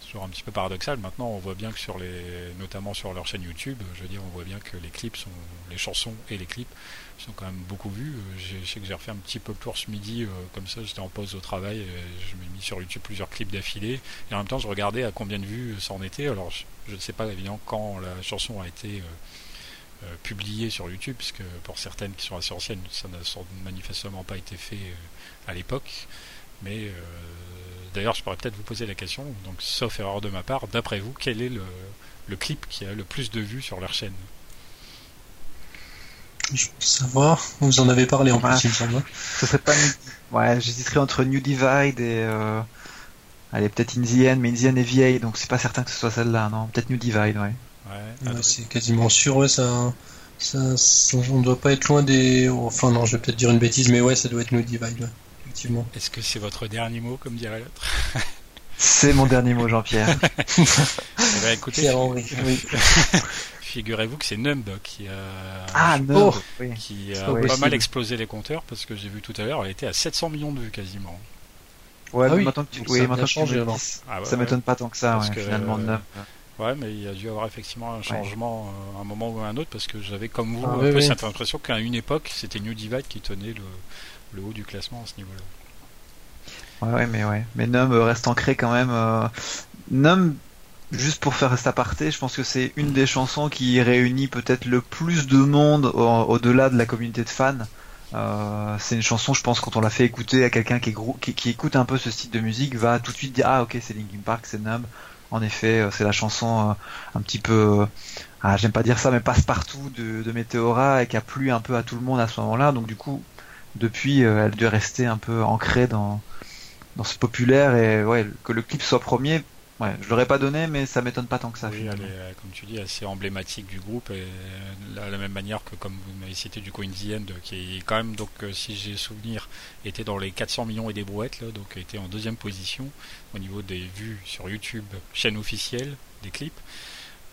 C'est toujours un petit peu paradoxal. Maintenant, on voit bien que sur les, notamment sur leur chaîne YouTube, je veux dire, on voit bien que les clips sont, les chansons et les clips sont quand même beaucoup vus. Je sais que j'ai refait un petit peu le tour ce midi, euh, comme ça, j'étais en pause au travail, et je me mis sur YouTube plusieurs clips d'affilée, et en même temps, je regardais à combien de vues ça en était. Alors, je, ne sais pas évidemment quand la chanson a été euh, euh, publiée sur YouTube, puisque pour certaines qui sont assez anciennes, ça n'a manifestement pas été fait à l'époque. Mais euh, d'ailleurs, je pourrais peut-être vous poser la question, donc sauf erreur de ma part, d'après vous, quel est le, clip qui a le plus de vues sur leur chaîne? Je peux savoir, vous en avez parlé en plus, il me semble. Ce serait pas. Ouais, j'hésiterais entre New Divide et. Euh... Allez, peut-être Indian, mais Indian est vieille, donc c'est pas certain que ce soit celle-là, non Peut-être New Divide, ouais. Ouais, c'est quasiment sûr, ouais, ça, ça, On doit pas être loin des. Enfin, non, je vais peut-être dire une bêtise, mais ouais, ça doit être New Divide, ouais. Est-ce que c'est votre dernier mot, comme dirait l'autre? C'est mon dernier mot, Jean-Pierre. eh ben, écoutez, figurez-vous que c'est Numb qui a, ah, qui a pas mal explosé les compteurs parce que j'ai vu tout à l'heure, elle était à 700 millions de vues quasiment. Ouais, ah mais maintenant que tu, oui, maintenant changé, ah ça m'étonne pas tant que ça, ouais, finalement. Euh, ouais, mais il y a dû avoir effectivement un changement à euh, un moment ou à un autre parce que j'avais comme vous ah un peu cette impression qu'à une époque c'était New Divide qui tenait le, le haut du classement à ce niveau-là. Ouais, mais ouais. Mais Num euh, reste ancré quand même. Euh... Num, juste pour faire cet aparté, je pense que c'est une des chansons qui réunit peut-être le plus de monde au-delà de la communauté de fans. Euh, c'est une chanson, je pense, quand on l'a fait écouter à quelqu'un qui, qui, qui, écoute un peu ce style de musique, va tout de suite dire ah ok c'est Linkin Park, c'est Numb. En effet, euh, c'est la chanson un petit peu, ah, j'aime pas dire ça, mais passe-partout de, de Meteora et qui a plu un peu à tout le monde à ce moment-là. Donc du coup, depuis, euh, elle doit rester un peu ancrée dans, dans ce populaire et ouais, que le clip soit premier. Ouais, je l'aurais pas donné, mais ça m'étonne pas tant que ça. Oui, elle est, euh, comme tu dis, assez emblématique du groupe et de la même manière que, comme vous m'avez cité, du coup, The End, qui est quand même, donc, euh, si j'ai souvenir, était dans les 400 millions et des brouettes, là, donc était en deuxième position au niveau des vues sur YouTube, chaîne officielle des clips.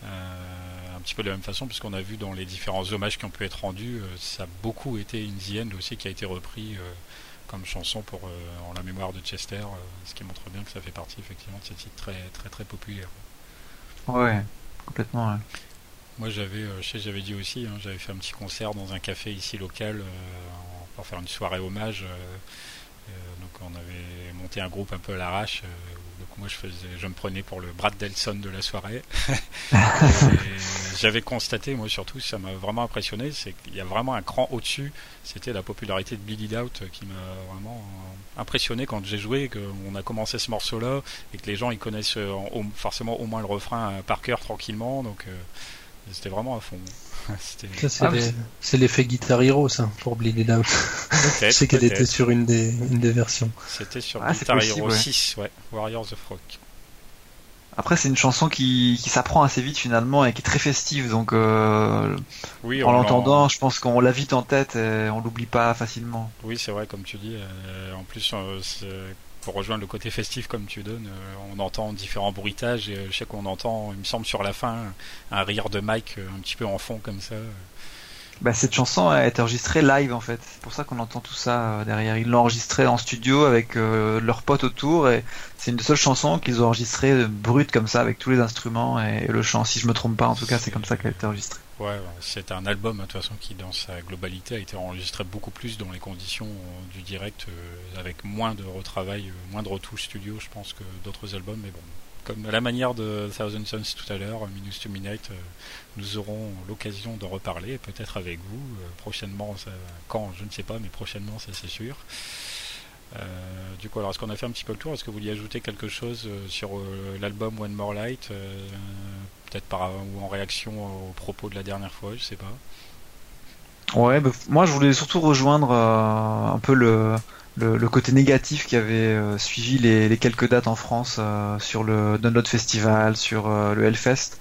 Euh, un petit peu de la même façon, puisqu'on a vu dans les différents hommages qui ont pu être rendus, euh, ça a beaucoup été In the End aussi qui a été repris euh, comme chanson pour en la mémoire de Chester, ce qui montre bien que ça fait partie effectivement de ces titres très très très populaires. Ouais, complètement. Moi j'avais, je sais j'avais dit aussi, hein, j'avais fait un petit concert dans un café ici local pour faire une soirée hommage. donc on avait monté un groupe un peu à l'arrache moi je faisais, je me prenais pour le Brad Delson de la soirée. J'avais constaté, moi surtout, ça m'a vraiment impressionné, c'est qu'il y a vraiment un cran au-dessus. C'était la popularité de Billy Out qui m'a vraiment impressionné quand j'ai joué, qu'on a commencé ce morceau-là et que les gens ils connaissent euh, forcément au moins le refrain euh, par cœur tranquillement, donc euh, c'était vraiment à fond. c'est l'effet Guitar Hero, ça, pour Bleed It Out. c'est qu'elle était sur une des, une des versions. C'était sur ah, Guitar Hero 6, ouais. Warriors of Rock. Après, c'est une chanson qui, qui s'apprend assez vite finalement et qui est très festive, donc euh, oui, en l'entendant, je pense qu'on l'a vite en tête et on l'oublie pas facilement. Oui, c'est vrai, comme tu dis. Euh, en plus, euh, pour rejoindre le côté festif comme tu donnes, euh, on entend différents bruitages et euh, je sais qu'on entend, il me semble sur la fin, un rire de Mike euh, un petit peu en fond comme ça. Bah, cette chanson a été enregistrée live en fait. C'est pour ça qu'on entend tout ça derrière. Ils l'ont enregistrée en studio avec leurs potes autour et c'est une des seules chansons qu'ils ont enregistrée brute comme ça avec tous les instruments et le chant. Si je me trompe pas, en tout cas, c'est comme ça qu'elle a été enregistrée. Ouais, c'est un album hein, de toute façon qui dans sa globalité a été enregistré beaucoup plus dans les conditions euh, du direct euh, avec moins de retravail, euh, moins de retouches studio je pense que d'autres albums mais bon comme à la manière de Thousand Suns tout à l'heure, Minus to Midnight, nous aurons l'occasion de reparler, peut-être avec vous, prochainement, quand, je ne sais pas, mais prochainement, ça c'est sûr. Du coup, alors est-ce qu'on a fait un petit peu le tour? Est-ce que vous vouliez ajouter quelque chose sur l'album One More Light Peut-être par ou en réaction aux propos de la dernière fois, je sais pas? Ouais, bah, moi je voulais surtout rejoindre un peu le, le, côté négatif qui avait euh, suivi les, quelques dates en France euh, sur le Download Festival, sur euh, le Hellfest.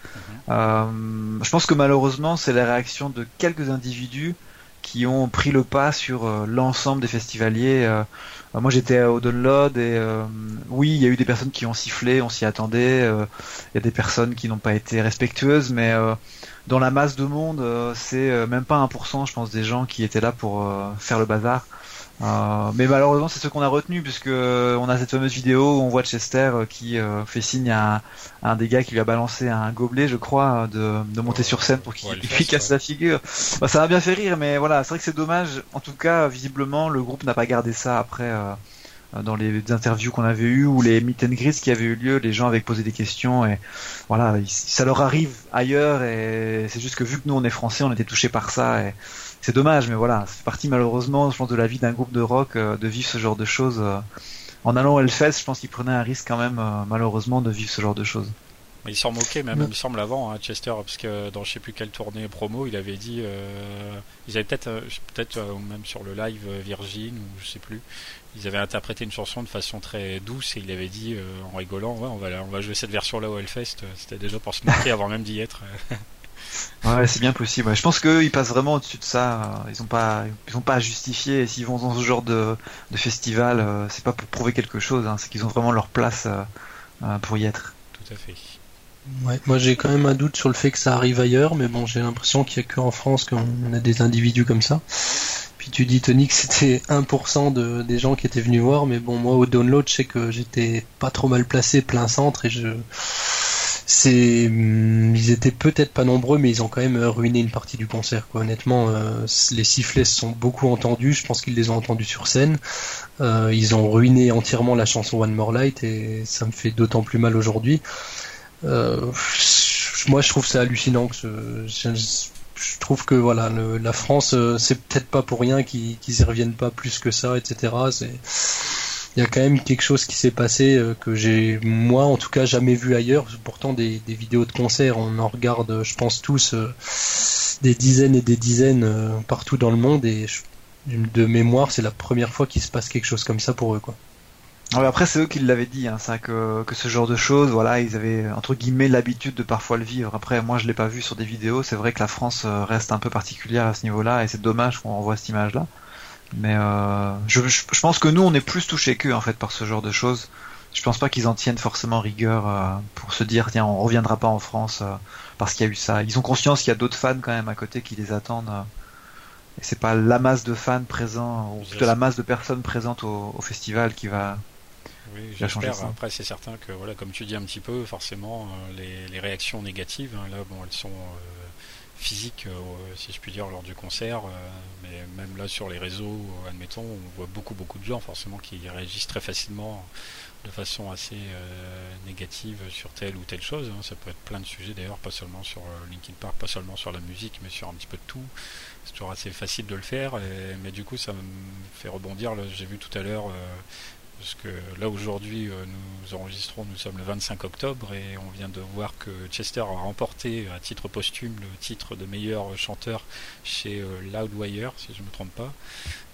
Mhm. je pense que malheureusement, c'est la réaction de quelques individus qui ont pris le pas sur l'ensemble des festivaliers. Moi, j'étais au Download et oui, il y a eu des personnes qui ont sifflé, on s'y attendait. Il y a des personnes qui n'ont pas été respectueuses, mais dans la masse de monde, c'est même pas 1%, je pense, des gens qui étaient là pour faire le bazar. Euh, mais malheureusement, c'est ce qu'on a retenu puisque euh, on a cette fameuse vidéo où on voit Chester euh, qui fait signe à, un des gars qui lui a balancé un gobelet, je crois, de, monter sur scène pour qu'il lui casse la figure. Bah, ça m'a bien fait rire, mais voilà, c'est vrai que c'est dommage. En tout cas, visiblement, le groupe n'a pas gardé ça après. dans les interviews qu'on avait eues ou les meet and greets qui avaient eu lieu, les gens avaient posé des questions et voilà, ça leur arrive ailleurs et c'est juste que vu que nous on est français, on était touchés par ça et c'est dommage, mais voilà, c'est parti malheureusement, je pense, de la vie d'un groupe de rock euh, de vivre ce genre de choses. Euh. en allant au Hellfest, je pense qu'il prenait un risque quand même, euh, malheureusement, de vivre ce genre de choses. Il s'en moquait même, il me semble, avant, hein, Chester, parce que dans je sais plus quelle tournée promo, il avait dit, ils avaient peut-être, peut-être même sur le live Virgin, ou je sais plus, ils avaient interprété une chanson de façon très douce et il avait dit en rigolant, ouais, on va, on va jouer cette version-là au Hellfest. C'était déjà pour se moquer avant même d'y être. Ouais, c'est bien possible. Je pense qu'ils passent vraiment au-dessus de ça. Ils ont pas, ils ont pas à justifier. S'ils vont dans ce genre de, festival, euh, c'est pas pour prouver quelque chose. Hein. C'est qu'ils ont vraiment leur place euh, euh, pour y être. Tout à fait. Ouais, moi j'ai quand même un doute sur le fait que ça arrive ailleurs, mais bon, j'ai l'impression qu'il n'y a qu'en France qu'on a des individus comme ça. Puis tu dis Tony que c'était 1% de, des gens qui étaient venus voir, mais bon, moi au download, je sais que j'étais pas trop mal placé, plein centre, et je c'est hum, ils étaient peut-être pas nombreux mais ils ont quand même euh, ruiné une partie du concert quoi. Honnêtement euh, les sifflets sont beaucoup entendus. Je pense qu'ils les ont entendus sur scène. Euh, ils ont ruiné entièrement la chanson One More Light et ça me fait d'autant plus mal aujourd'hui. Moi je trouve ça hallucinant que je, trouve que voilà la France c'est peut-être pas pour rien qu'ils y reviennent pas plus que ça etc c'est il y a quand même quelque chose qui s'est passé euh, que j'ai moi en tout cas jamais vu ailleurs. Pourtant des, vidéos de concert, on en regarde, je pense tous euh, des dizaines et des dizaines euh, partout dans le monde et de mémoire, c'est la première fois qu'il se passe quelque chose comme ça pour eux quoi. après c'est eux qui l'avaient dit, hein, ça que, ce genre de choses, voilà, ils avaient entre guillemets l'habitude de parfois le vivre. Après moi je l'ai pas vu sur des vidéos, c'est vrai que la France reste un peu particulière à ce niveau-là et c'est dommage qu'on revoie cette image-là. Mais euh, je, pense que nous, on est plus touchés qu'eux en fait par ce genre de choses. Je pense pas qu'ils en tiennent forcément rigueur euh, pour se dire tiens, on reviendra pas en France euh, parce qu'il y a eu ça. Ils ont conscience qu'il y a d'autres fans quand même à côté qui les attendent. et c'est pas la masse de fans présents ou plutôt la masse de personnes présentes au, festival qui va. Oui, changer ça. Après, c'est certain que voilà, comme tu dis un petit peu, forcément, les, réactions négatives, hein, là, bon, elles sont physique, euh, si je puis dire, lors du concert. Euh, mais même là, sur les réseaux, admettons, on voit beaucoup, beaucoup de gens, forcément, qui réagissent très facilement de façon assez euh, négative sur telle ou telle chose. Hein. Ça peut être plein de sujets d'ailleurs, pas seulement sur Linkin Park, pas seulement sur la musique, mais sur un petit peu de tout. C'est toujours assez facile de le faire, mais du coup ça me fait rebondir. J'ai vu tout à l'heure parce que là aujourd'hui euh, nous enregistrons, nous sommes le 25 octobre et on vient de voir que Chester a remporté à titre posthume le titre de meilleur chanteur chez euh, Loudwire, si je ne me trompe pas.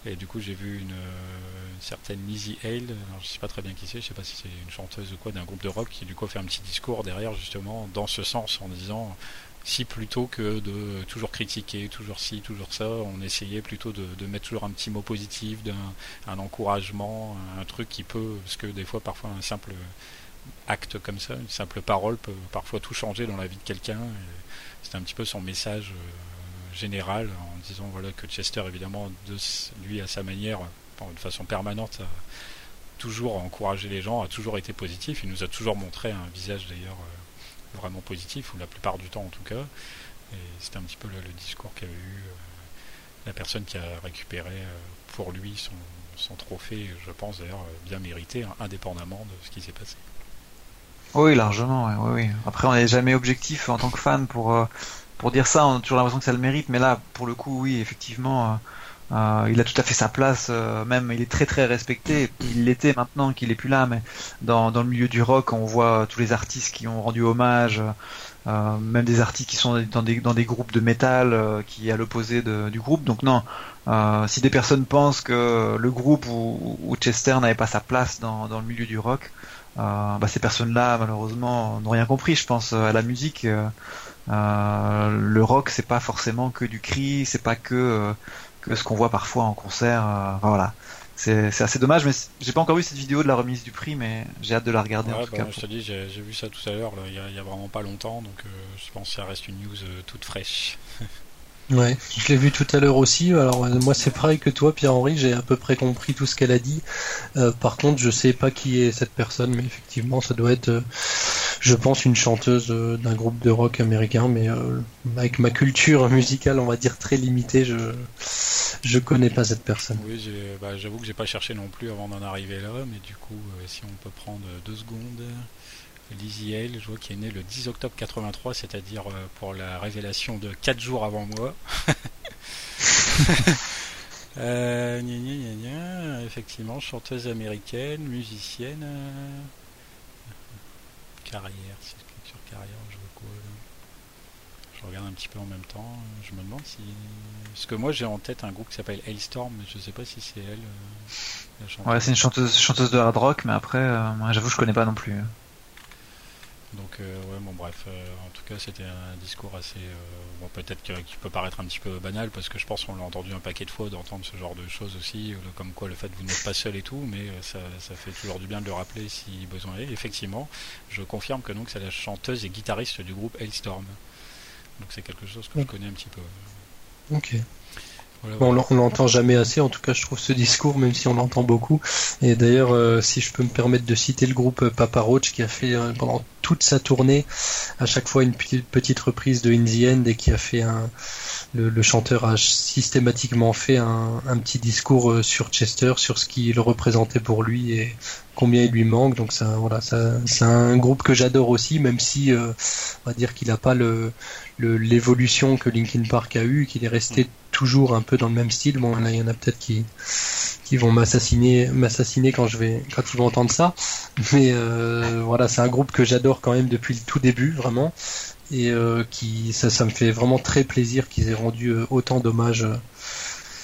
Et du coup j'ai vu une, euh, certaine Lizzie Hale, je sais pas très bien qui c'est, je sais pas si c'est une chanteuse ou quoi d'un groupe de rock qui du coup fait un petit discours derrière justement dans ce sens en disant si plutôt que de toujours critiquer, toujours ci, toujours ça, on essayait plutôt de, mettre toujours un petit mot positif, d'un un encouragement, un truc qui peut, parce que des fois parfois un simple acte comme ça, une simple parole peut parfois tout changer dans la vie de quelqu'un. C'est un petit peu son message euh, général en disant voilà que Chester évidemment de lui à sa manière, de façon permanente, a toujours encouragé les gens, a toujours été positif. Il nous a toujours montré un visage d'ailleurs. Euh, vraiment positif, ou la plupart du temps en tout cas. Et c'était un petit peu le, discours qu'avait eu euh, la personne qui a récupéré euh, pour lui son, trophée, je pense d'ailleurs euh, bien mérité, hein, indépendamment de ce qui s'est passé. Oui, largement. oui, oui. Après, on n'est jamais objectif en tant que fan pour pour dire ça. On a toujours l'impression que ça le mérite, mais là, pour le coup, oui, effectivement. Il a tout à fait sa place, euh, même il est très très respecté. Il l'était maintenant qu'il est plus là, mais dans, dans le milieu du rock, on voit tous les artistes qui ont rendu hommage, euh, même des artistes qui sont dans des, dans des groupes de métal qui à l'opposé du groupe. Donc non, si des personnes pensent que le groupe ou, Chester n'avait pas sa place dans, dans le milieu du rock, bah, ces personnes-là malheureusement n'ont rien compris, je pense, à la musique. le rock, c'est pas forcément que du cri, c'est pas que que ce qu'on voit parfois en concert. Euh, voilà. C'est assez dommage, mais j'ai pas encore vu cette vidéo de la remise du prix, mais j'ai hâte de la regarder en tout bah, Je te dis, j'ai vu ça tout à l'heure, il y, a vraiment pas longtemps, donc euh, je pense que ça reste une news euh, toute fraîche. Ouais, je l'ai vu tout à l'heure aussi. Alors moi c'est pareil que toi, Pierre-Henri, j'ai à peu près compris tout ce qu'elle a dit. par contre, je sais pas qui est cette personne, mais effectivement, ça doit être je pense, une chanteuse euh, d'un groupe de rock américain, mais euh, avec ma culture musicale, on va dire très limitée, je je connais pas cette personne. Oui, bah, j'avoue que j'ai pas cherché non plus avant d'en arriver là, mais du coup, euh, si on peut prendre deux secondes. Lizzie Hale, je vois qu'il est né le 10 octobre 83, c'est-à-dire pour la révélation de 4 jours avant moi. euh, effectivement, chanteuse américaine, musicienne carrière, si je sur carrière, je vois quoi Je regarde un petit peu en même temps. Je me demande si. Parce que moi j'ai en tête un groupe qui s'appelle Hailstorm, mais je sais pas si c'est elle. Euh, ouais, c'est une chanteuse, chanteuse de hard rock, mais après, euh, moi j'avoue, je connais pas non plus. Donc euh, ouais bon bref euh, en tout cas c'était un discours assez euh, bon peut-être qui peut paraître un petit peu banal parce que je pense qu'on l'a entendu un paquet de fois d'entendre ce genre de choses aussi comme quoi le fait que vous n'êtes pas seul et tout mais ça, ça, fait toujours du bien de le rappeler si besoin est. Effectivement je confirme que donc c'est la chanteuse et guitariste du groupe Hailstorm donc c'est quelque chose que je connais un petit peu. Ok on l'entend jamais assez, en tout cas je trouve ce discours, même si on l'entend beaucoup. Et d'ailleurs, euh, si je peux me permettre de citer le groupe Papa Roach qui a fait euh, pendant toute sa tournée à chaque fois une petite, petite reprise de In the End et qui a fait un, le, chanteur a systématiquement fait un, petit discours euh, sur Chester, sur ce qu'il représentait pour lui et combien il lui manque. Donc ça, voilà, ça, c'est un groupe que j'adore aussi, même si on va dire qu'il n'a pas le, l'évolution que Linkin Park a eu, qu'il est resté toujours un peu dans le même style. Bon, il y en a peut-être qui, qui vont m'assassiner, m'assassiner quand je vais, quand ils vont entendre ça. Mais euh, voilà, c'est un groupe que j'adore quand même depuis le tout début, vraiment, et euh, qui, ça, ça me fait vraiment très plaisir qu'ils aient rendu euh, autant d'hommages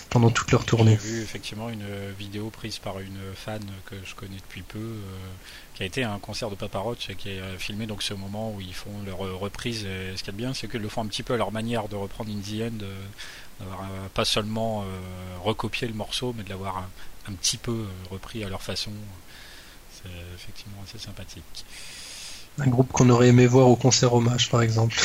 pendant toute leur tournée. J'ai vu effectivement une vidéo prise par une fan que je connais depuis peu, qui a été un concert de Papa Roach, qui a filmé donc ce moment où ils font leur reprise. Et ce qui est bien, c'est qu'ils le font un petit peu à leur manière de reprendre In the End, d'avoir pas seulement recopié le morceau, mais de l'avoir un, petit peu repris à leur façon. C'est effectivement assez sympathique. Un groupe qu'on aurait aimé voir au concert hommage, par exemple.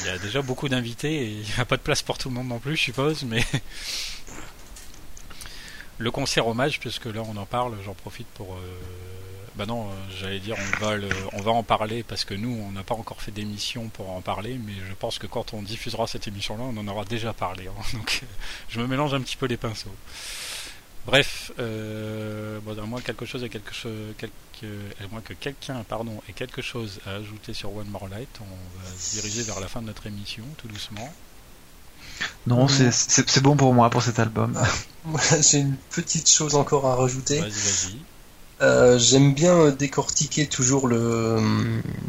Il y a déjà beaucoup d'invités et il n'y a pas de place pour tout le monde non plus, je suppose, mais le concert hommage, puisque là on en parle, j'en profite pour. Euh, bah non, euh, j'allais dire on va on va en parler parce que nous on n'a pas encore fait d'émission pour en parler, mais je pense que quand on diffusera cette émission-là, on en aura déjà parlé. Hein. donc je me mélange un petit peu les pinceaux. Bref, euh, bon, à moins quelque chose et quelque chose, à moins que quelqu'un, pardon, ait quelque chose à ajouter sur One More Light, on va se diriger vers la fin de notre émission, tout doucement. Non, c'est bon pour moi pour cet album. j'ai une petite chose encore à rajouter. Vas-y, vas-y. Euh, j'aime bien décortiquer toujours le,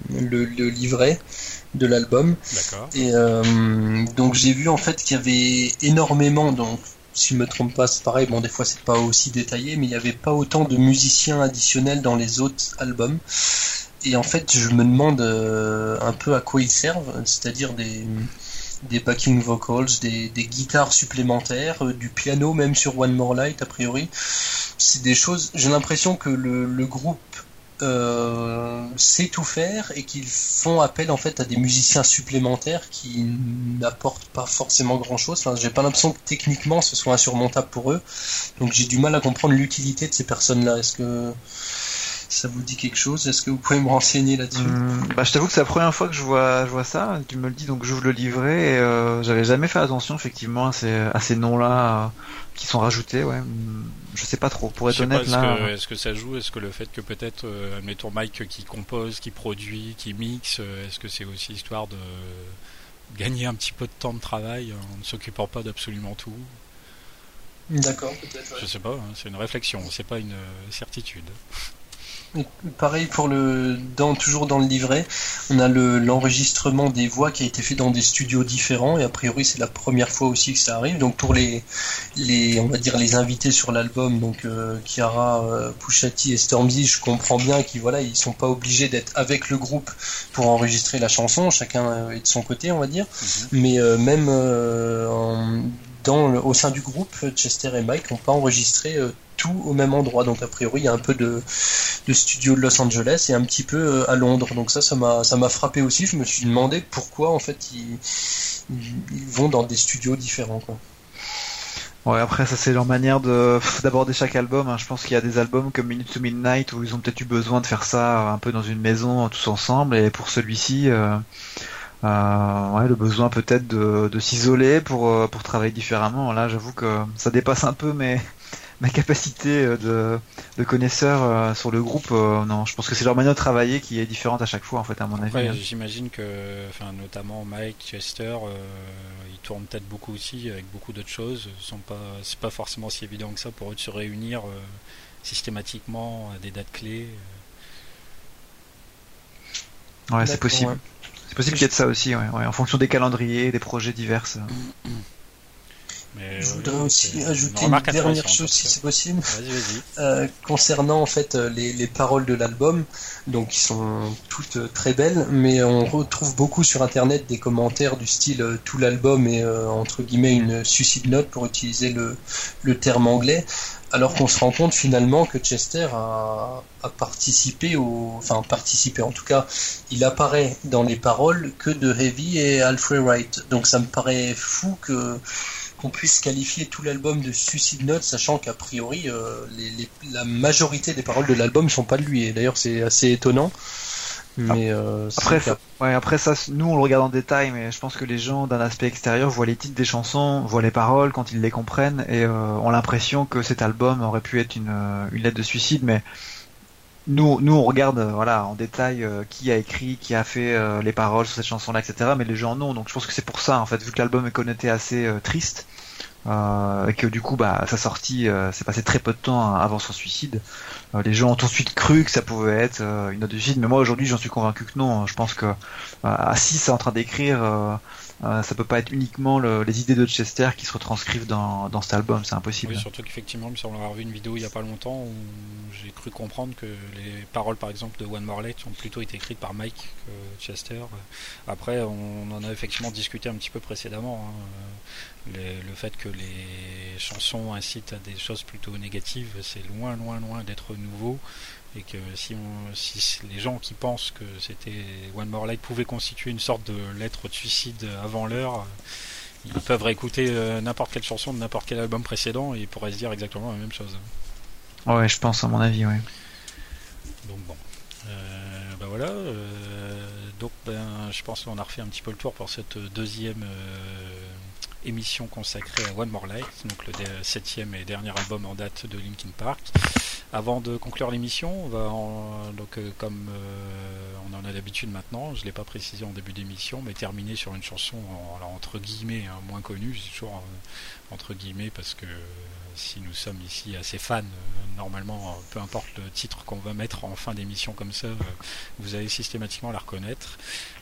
le, livret de l'album. D'accord. Et euh, donc j'ai vu en fait qu'il y avait énormément, donc si je me trompe pas, c'est pareil. Bon, des fois c'est pas aussi détaillé, mais il n'y avait pas autant de musiciens additionnels dans les autres albums. Et en fait, je me demande euh, un peu à quoi ils servent, c'est-à-dire des, des backing vocals, des, des guitares supplémentaires, euh, du piano même sur One More Light a priori. C'est des choses. J'ai l'impression que le, groupe euh, sait tout faire et qu'ils font appel en fait à des musiciens supplémentaires qui n'apportent pas forcément grand chose. Enfin, j'ai pas l'impression que techniquement ce soit insurmontable pour eux. Donc j'ai du mal à comprendre l'utilité de ces personnes-là. Est-ce que ça vous dit quelque chose Est-ce que vous pouvez me renseigner là-dessus? Hum, bah, Je t'avoue que c'est la première fois que je vois, je vois ça. Tu me le dis, donc j'ouvre le livret. Et, euh, j'avais jamais fait attention effectivement à ces, à ces noms-là euh, qui sont rajoutés. Ouais, hum, je sais pas trop. Pour être honnête, est-ce là. Que, est-ce que ça joue? Est-ce que le fait que peut-être, euh, admettons Mike qui compose, qui produit, qui mixe, euh, est-ce que c'est aussi histoire de gagner un petit peu de temps de travail en ne s'occupant pas d'absolument tout? D'accord, peut-être. Je sais pas, hein, c'est une réflexion, c'est pas une certitude. Pareil pour le dans toujours dans le livret, on a le l'enregistrement des voix qui a été fait dans des studios différents et a priori c'est la première fois aussi que ça arrive. Donc pour les les on va dire les invités sur l'album donc euh, Chiara, euh, Pushati et Stormzy, je comprends bien qu'ils voilà ils sont pas obligés d'être avec le groupe pour enregistrer la chanson, chacun euh, est de son côté on va dire. Mhm. Mais euh, même en, dans au sein du groupe, Chester et Mike n'ont pas enregistré au même endroit. Donc a priori, il y a un peu de, de studio de Los Angeles et un petit peu euh, à Londres. Donc ça, ça m'a, ça m'a frappé aussi. Je me suis demandé pourquoi en fait ils, ils vont dans des studios différents. Quoi. Après ça c'est leur manière de d'aborder chaque album. Hein. Je pense qu'il y a des albums comme Minute to Midnight où ils ont peut-être eu besoin de faire ça un peu dans une maison tous ensemble. Et pour celui-ci, euh, euh, le besoin peut-être de, de s'isoler pour euh, pour travailler différemment. Là, j'avoue que ça dépasse un peu mes ma capacité euh, de, de connaisseur euh, sur le groupe, euh, non, je pense que c'est leur manière de travailler qui est différente à chaque fois, en fait, à mon avis. Hein. J'imagine que, enfin, notamment Mike, Chester, ils tournent peut-être beaucoup aussi avec beaucoup d'autres choses. Sont pas, c'est pas forcément si évident que ça pour eux de se réunir systématiquement à des dates clés. Ouais, c'est possible. C'est possible qu'il y ait de ça aussi, ouais, ouais, en fonction des calendriers, des projets divers. je voudrais aussi ajouter une, dernière chose si c'est possible. Euh, concernant en fait euh, les, les paroles de l'album, donc qui sont toutes euh, très belles, mais on retrouve beaucoup sur internet des commentaires du style tout l'album est entre guillemets une suicide note pour utiliser le, le terme anglais, alors qu'on se rend compte finalement que Chester a, a, participé au, enfin participé en tout cas, il apparaît dans les paroles que de Heavy et Alfred Wright. Donc ça me paraît fou que qu'on puisse qualifier tout l'album de Suicide Note, sachant qu'a priori euh, la majorité des paroles de l'album sont pas de lui. Et d'ailleurs, c'est assez étonnant. Mais euh, après, ouais, après ça, nous on le regarde en détail, mais je pense que les gens d'un aspect extérieur voient les titres des chansons, voient les paroles quand ils les comprennent et euh, ont l'impression que cet album aurait pu être une, une lettre de suicide, mais nous, nous on regarde voilà en détail qui a écrit, qui a fait les paroles sur cette chanson-là, etc. Mais les gens non, donc je pense que c'est pour ça en fait, vu que l'album est connoté assez triste, euh, et que du coup bah sa sortie euh, s'est passé très peu de temps avant son suicide. Euh, les gens ont tout de suite cru que ça pouvait être une note de suicide, mais moi aujourd'hui j'en suis convaincu que non. Je pense que à 6 est en train d'écrire euh, ça peut pas être uniquement les idées de Chester qui se retranscrivent dans, dans cet album, c'est impossible. Oui, surtout qu'effectivement, il me semble avoir vu une vidéo il y a pas longtemps où j'ai cru comprendre que les paroles, par exemple, de One More Light ont plutôt été écrites par Mike Chester. Après, on en a effectivement discuté un petit peu précédemment. Hein. le fait que les chansons incitent à des choses plutôt négatives, c'est loin, loin, loin d'être nouveau et que si, on, si les gens qui pensent que c'était One More Light pouvait constituer une sorte de lettre de suicide avant l'heure, ils peuvent réécouter euh, n'importe quelle chanson de n'importe quel album précédent et ils pourraient se dire exactement la même chose. Ouais, je pense à mon avis, ouais. Donc bon, euh, ben voilà. Euh, donc ben, je pense qu'on a refait un petit peu le tour pour cette deuxième émission consacrée à One More Light, donc le septième et dernier album en date de Linkin Park. Avant de conclure l'émission, on va donc euh, comme euh, on en a l'habitude maintenant, je l'ai pas précisé en début d'émission, mais terminer sur une chanson entre guillemets hein, moins connue, toujours euh, entre guillemets parce que si nous sommes ici assez fans, normalement, peu importe le titre qu'on va mettre en fin d'émission comme ça, vous allez systématiquement la reconnaître.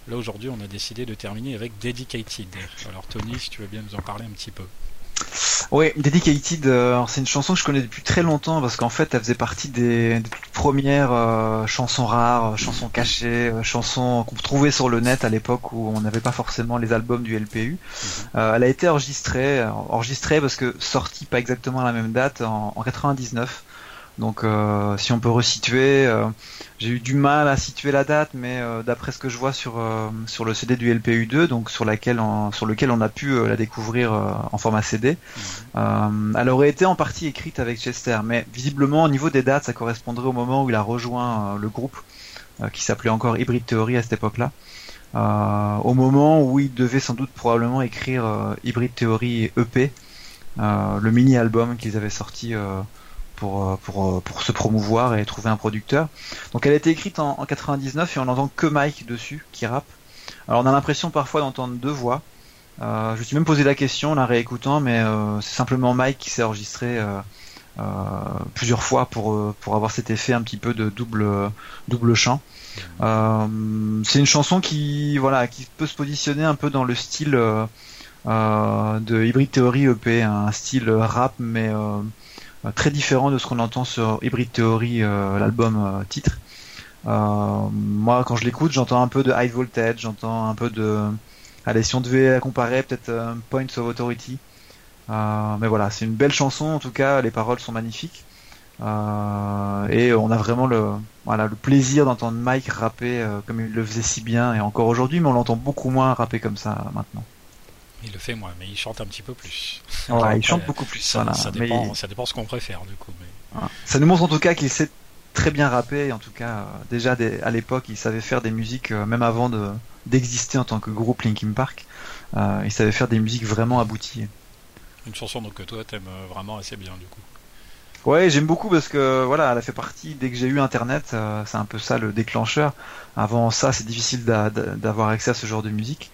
Là aujourd'hui, on a décidé de terminer avec Dedicated. Alors Tony, si tu veux bien nous en parler un petit peu. Oui, Dedicated, euh, c'est une chanson que je connais depuis très longtemps parce qu'en fait, elle faisait partie des, premières euh, chansons rares, euh, chansons cachées, chansons qu'on trouvait sur le net à l'époque où on n'avait pas forcément les albums du LPU. Mhm. elle a été enregistrée, enregistrée parce que sortie pas exactement à la même date en, en 99 Donc euh, si on peut resituer, euh, j'ai eu du mal à situer la date, mais euh, d'après ce que je vois sur sur le CD du LPU2, donc sur laquelle sur lequel on a pu la découvrir en format CD, mhm. elle aurait été en partie écrite avec Chester, mais visiblement au niveau des dates, ça correspondrait au moment où il a rejoint le groupe qui s'appelait encore Hybrid Theory à cette époque-là. au moment où il devait sans doute probablement écrire Hybrid Theory EP, le mini-album qu'ils avaient sorti pour, euh, pour, euh, pour se promouvoir et trouver un producteur. Donc elle a été écrite en, 99 et on n'entend que Mike dessus qui rappe. Alors on a l'impression parfois d'entendre deux voix. Euh, je me suis même posé la question en la réécoutant, mais c'est simplement Mike qui s'est enregistré plusieurs fois pour, pour avoir cet effet un petit peu de double, double chant. c'est une chanson qui, voilà, qui peut se positionner un peu dans le style de Hybrid Theory EP, un style rap mais très différent de ce qu'on entend sur Hybrid Theory, euh, l'album euh, titre. moi, quand je l'écoute, j'entends un peu de High Voltage, j'entends un peu de Allez, si on devait comparer, peut-être Points of Authority. mais voilà, c'est une belle chanson en tout cas, les paroles sont magnifiques. et on a vraiment le, voilà, le plaisir d'entendre Mike rapper comme il le faisait si bien et encore aujourd'hui, mais on l'entend beaucoup moins rapper comme ça maintenant. Il le fait moins, mais il chante un petit peu plus. il chante beaucoup plus. Ça, ça dépend, ça dépend ce qu'on préfère du coup. Ça nous montre en tout cas qu'il sait très bien rapper. En tout cas, euh, déjà à l'époque, il savait faire des musiques euh, même avant de d'exister en tant que groupe Linkin Park. Euh, il savait faire des musiques vraiment abouties. Une chanson donc que toi t'aimes vraiment assez bien du coup. Ouais, j'aime beaucoup parce que voilà, elle a fait partie dès que j'ai eu Internet, c'est un peu ça le déclencheur. Avant ça, c'est difficile d'avoir accès à ce genre de musique.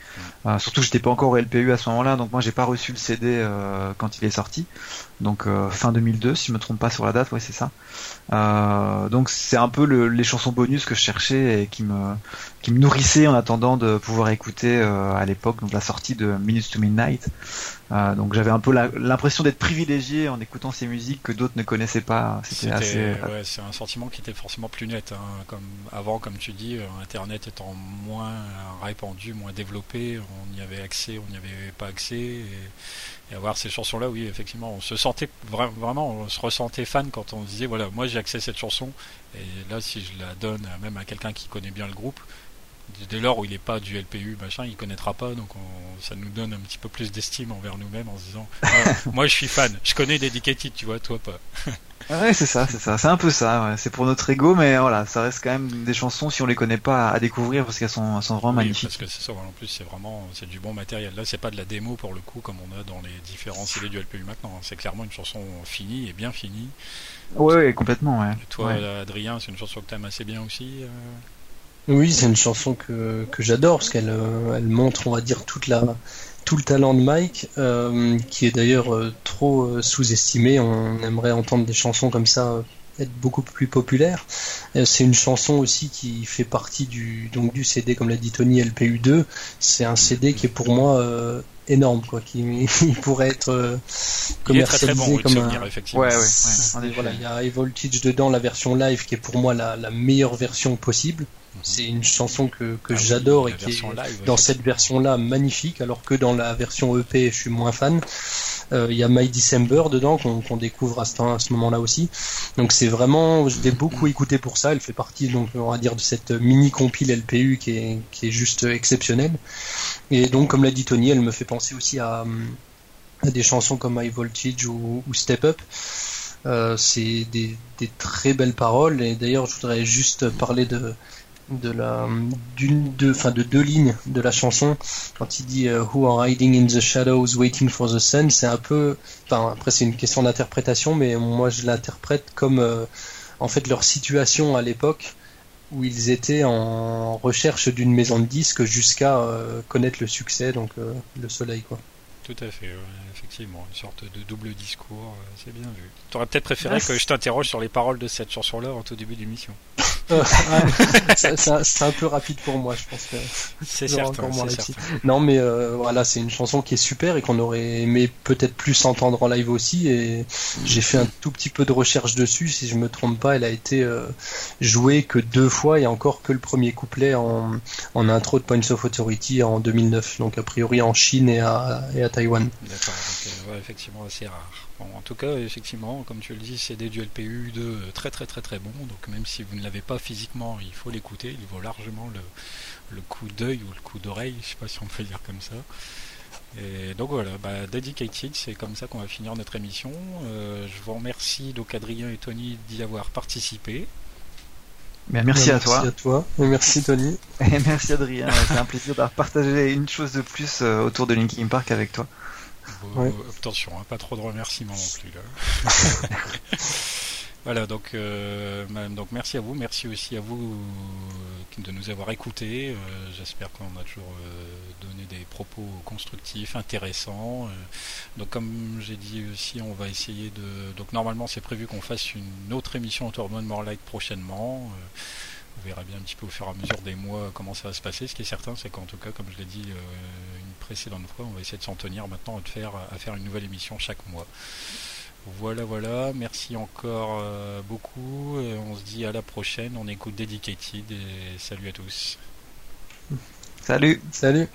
Euh, surtout, j'étais pas encore au LPU à ce moment-là, donc moi j'ai pas reçu le CD euh, quand il est sorti. Donc euh, fin 2002, si je me trompe pas sur la date, ouais c'est ça. donc c'est un peu les chansons bonus que je cherchais et qui me qui me nourrissaient en attendant de pouvoir écouter à l'époque donc la sortie de Minutes to Midnight. donc j'avais un peu l'impression d'être privilégié en écoutant ces musiques que d'autres ne connaissaient pas. C'était assez. Ouais, c'est un sentiment qui était forcément plus net. Hein. Comme avant, comme tu dis, Internet étant moins répandu, moins développé, on y avait accès, on n'y avait pas accès. Et, avoir ces chansons-là, oui, effectivement, on se sentait vraiment, on se ressentait fan quand on disait, voilà, moi j'ai accès à cette chanson, et là, si je la donne même à quelqu'un qui connaît bien le groupe, dès lors où il n'est pas du LPU, machin, il connaîtra pas, donc ça nous donne un petit peu plus d'estime envers nous-mêmes en se disant, ah, moi je suis fan, je connais Dedicated, tu vois, toi pas. Ouais, c'est ça, c'est ça, c'est un peu ça. C'est pour notre ego, mais voilà, ça reste quand même des chansons si on les connaît pas à découvrir parce qu'elles sont, sont vraiment magnifiques. Parce que c'est ça, en plus c'est vraiment, c'est du bon matériel. Là, c'est pas de la démo pour le coup comme on a dans les différents CD du LPU maintenant. Hein. C'est clairement une chanson finie et bien finie. Ouais, complètement. Ouais. toi, Adrien, c'est une chanson que t'aimes assez bien aussi. Euh oui, c'est une chanson que, que j'adore parce qu'elle euh, elle montre, on va dire, toute la tout le talent de Mike, euh, qui est d'ailleurs euh, trop euh, sous-estimé. On aimerait entendre des chansons comme ça être beaucoup plus populaires. c'est une chanson aussi qui fait partie du donc du CD, comme l'a dit Tony, LPU2. C'est un CD qui est pour moi énorme, quoi, qui pourrait être commercialisé comme un. Ouais, ouais, voilà, il y a High Voltage dedans, la version live qui est pour moi la, la meilleure version possible. C'est une chanson que, que ah j'adore et qui est dans cette version-là magnifique, alors que dans la version EP, je suis moins fan. Euh, il y a My December dedans qu'on découvre à ce, ce moment-là aussi. Donc c'est vraiment, je l'ai beaucoup écouté pour ça. Elle fait partie donc on va dire de cette mini compile LPU qui est, qui est juste exceptionnelle. Et donc comme l'a dit Tony, elle me fait penser aussi à, à des chansons comme My Voltage ou, ou Step Up. Euh, c'est des, des, très belles paroles et d'ailleurs je voudrais juste parler de de la d'une de enfin de deux lignes de la chanson quand il dit euh, Who are hiding in the shadows waiting for the sun c'est un peu enfin après c'est une question d'interprétation mais moi je l'interprète comme euh, en fait leur situation à l'époque où ils étaient en recherche d'une maison de disques jusqu'à euh, connaître le succès donc le soleil quoi tout à fait, effectivement, une sorte de double discours, c'est bien vu. Tu aurais peut-être préféré que je t'interroge sur les paroles de cette chanson-là en tout début d'émission. c'est un peu rapide pour moi, je pense. C'est certain, Non, mais voilà, c'est une chanson qui est super et qu'on aurait aimé peut-être plus entendre en live aussi. Et j'ai fait un tout petit peu de recherche dessus. Si je me trompe pas, elle a été jouée que deux fois et encore que le premier couplet en, en intro de Points of Authority en 2009. Donc a priori en Chine et à, et à Taïwan. D'accord, donc effectivement assez rare. En tout cas, effectivement, comme tu le dis, c'est des duels PU de très très très très bons. Donc même si vous ne l'avez pas physiquement, il faut l'écouter. Il vaut largement le, le coup d'œil ou le coup d'oreille, je sais pas si on peut dire comme ça. Et donc voilà, bah, Dedicated, c'est comme ça qu'on va finir notre émission. Euh, je vous remercie donc Adrien et Tony d'y avoir participé. merci, à toi. Merci à toi. Et merci Tony. Et merci Adrien. C'est un plaisir d'avoir partagé une chose de plus euh, autour de Linkin Park avec toi. Attention, hein, pas trop de remerciements non plus là. Voilà, donc, euh, donc merci à vous, merci aussi à vous euh, de nous avoir écoutés. Euh, j'espère qu'on a toujours donné des propos constructifs, intéressants. donc comme j'ai dit aussi, on va essayer de. Donc normalement c'est prévu qu'on fasse une autre émission autour de More Light prochainement. Verra bien un petit peu au fur et à mesure des mois comment ça va se passer. Ce qui est certain, c'est qu'en tout cas, comme je l'ai dit une précédente fois, on va essayer de s'en tenir maintenant de faire, à faire une nouvelle émission chaque mois. Voilà, voilà. Merci encore euh, beaucoup. on se dit à la prochaine. On écoute Dedicated et salut à tous. Salut. Salut.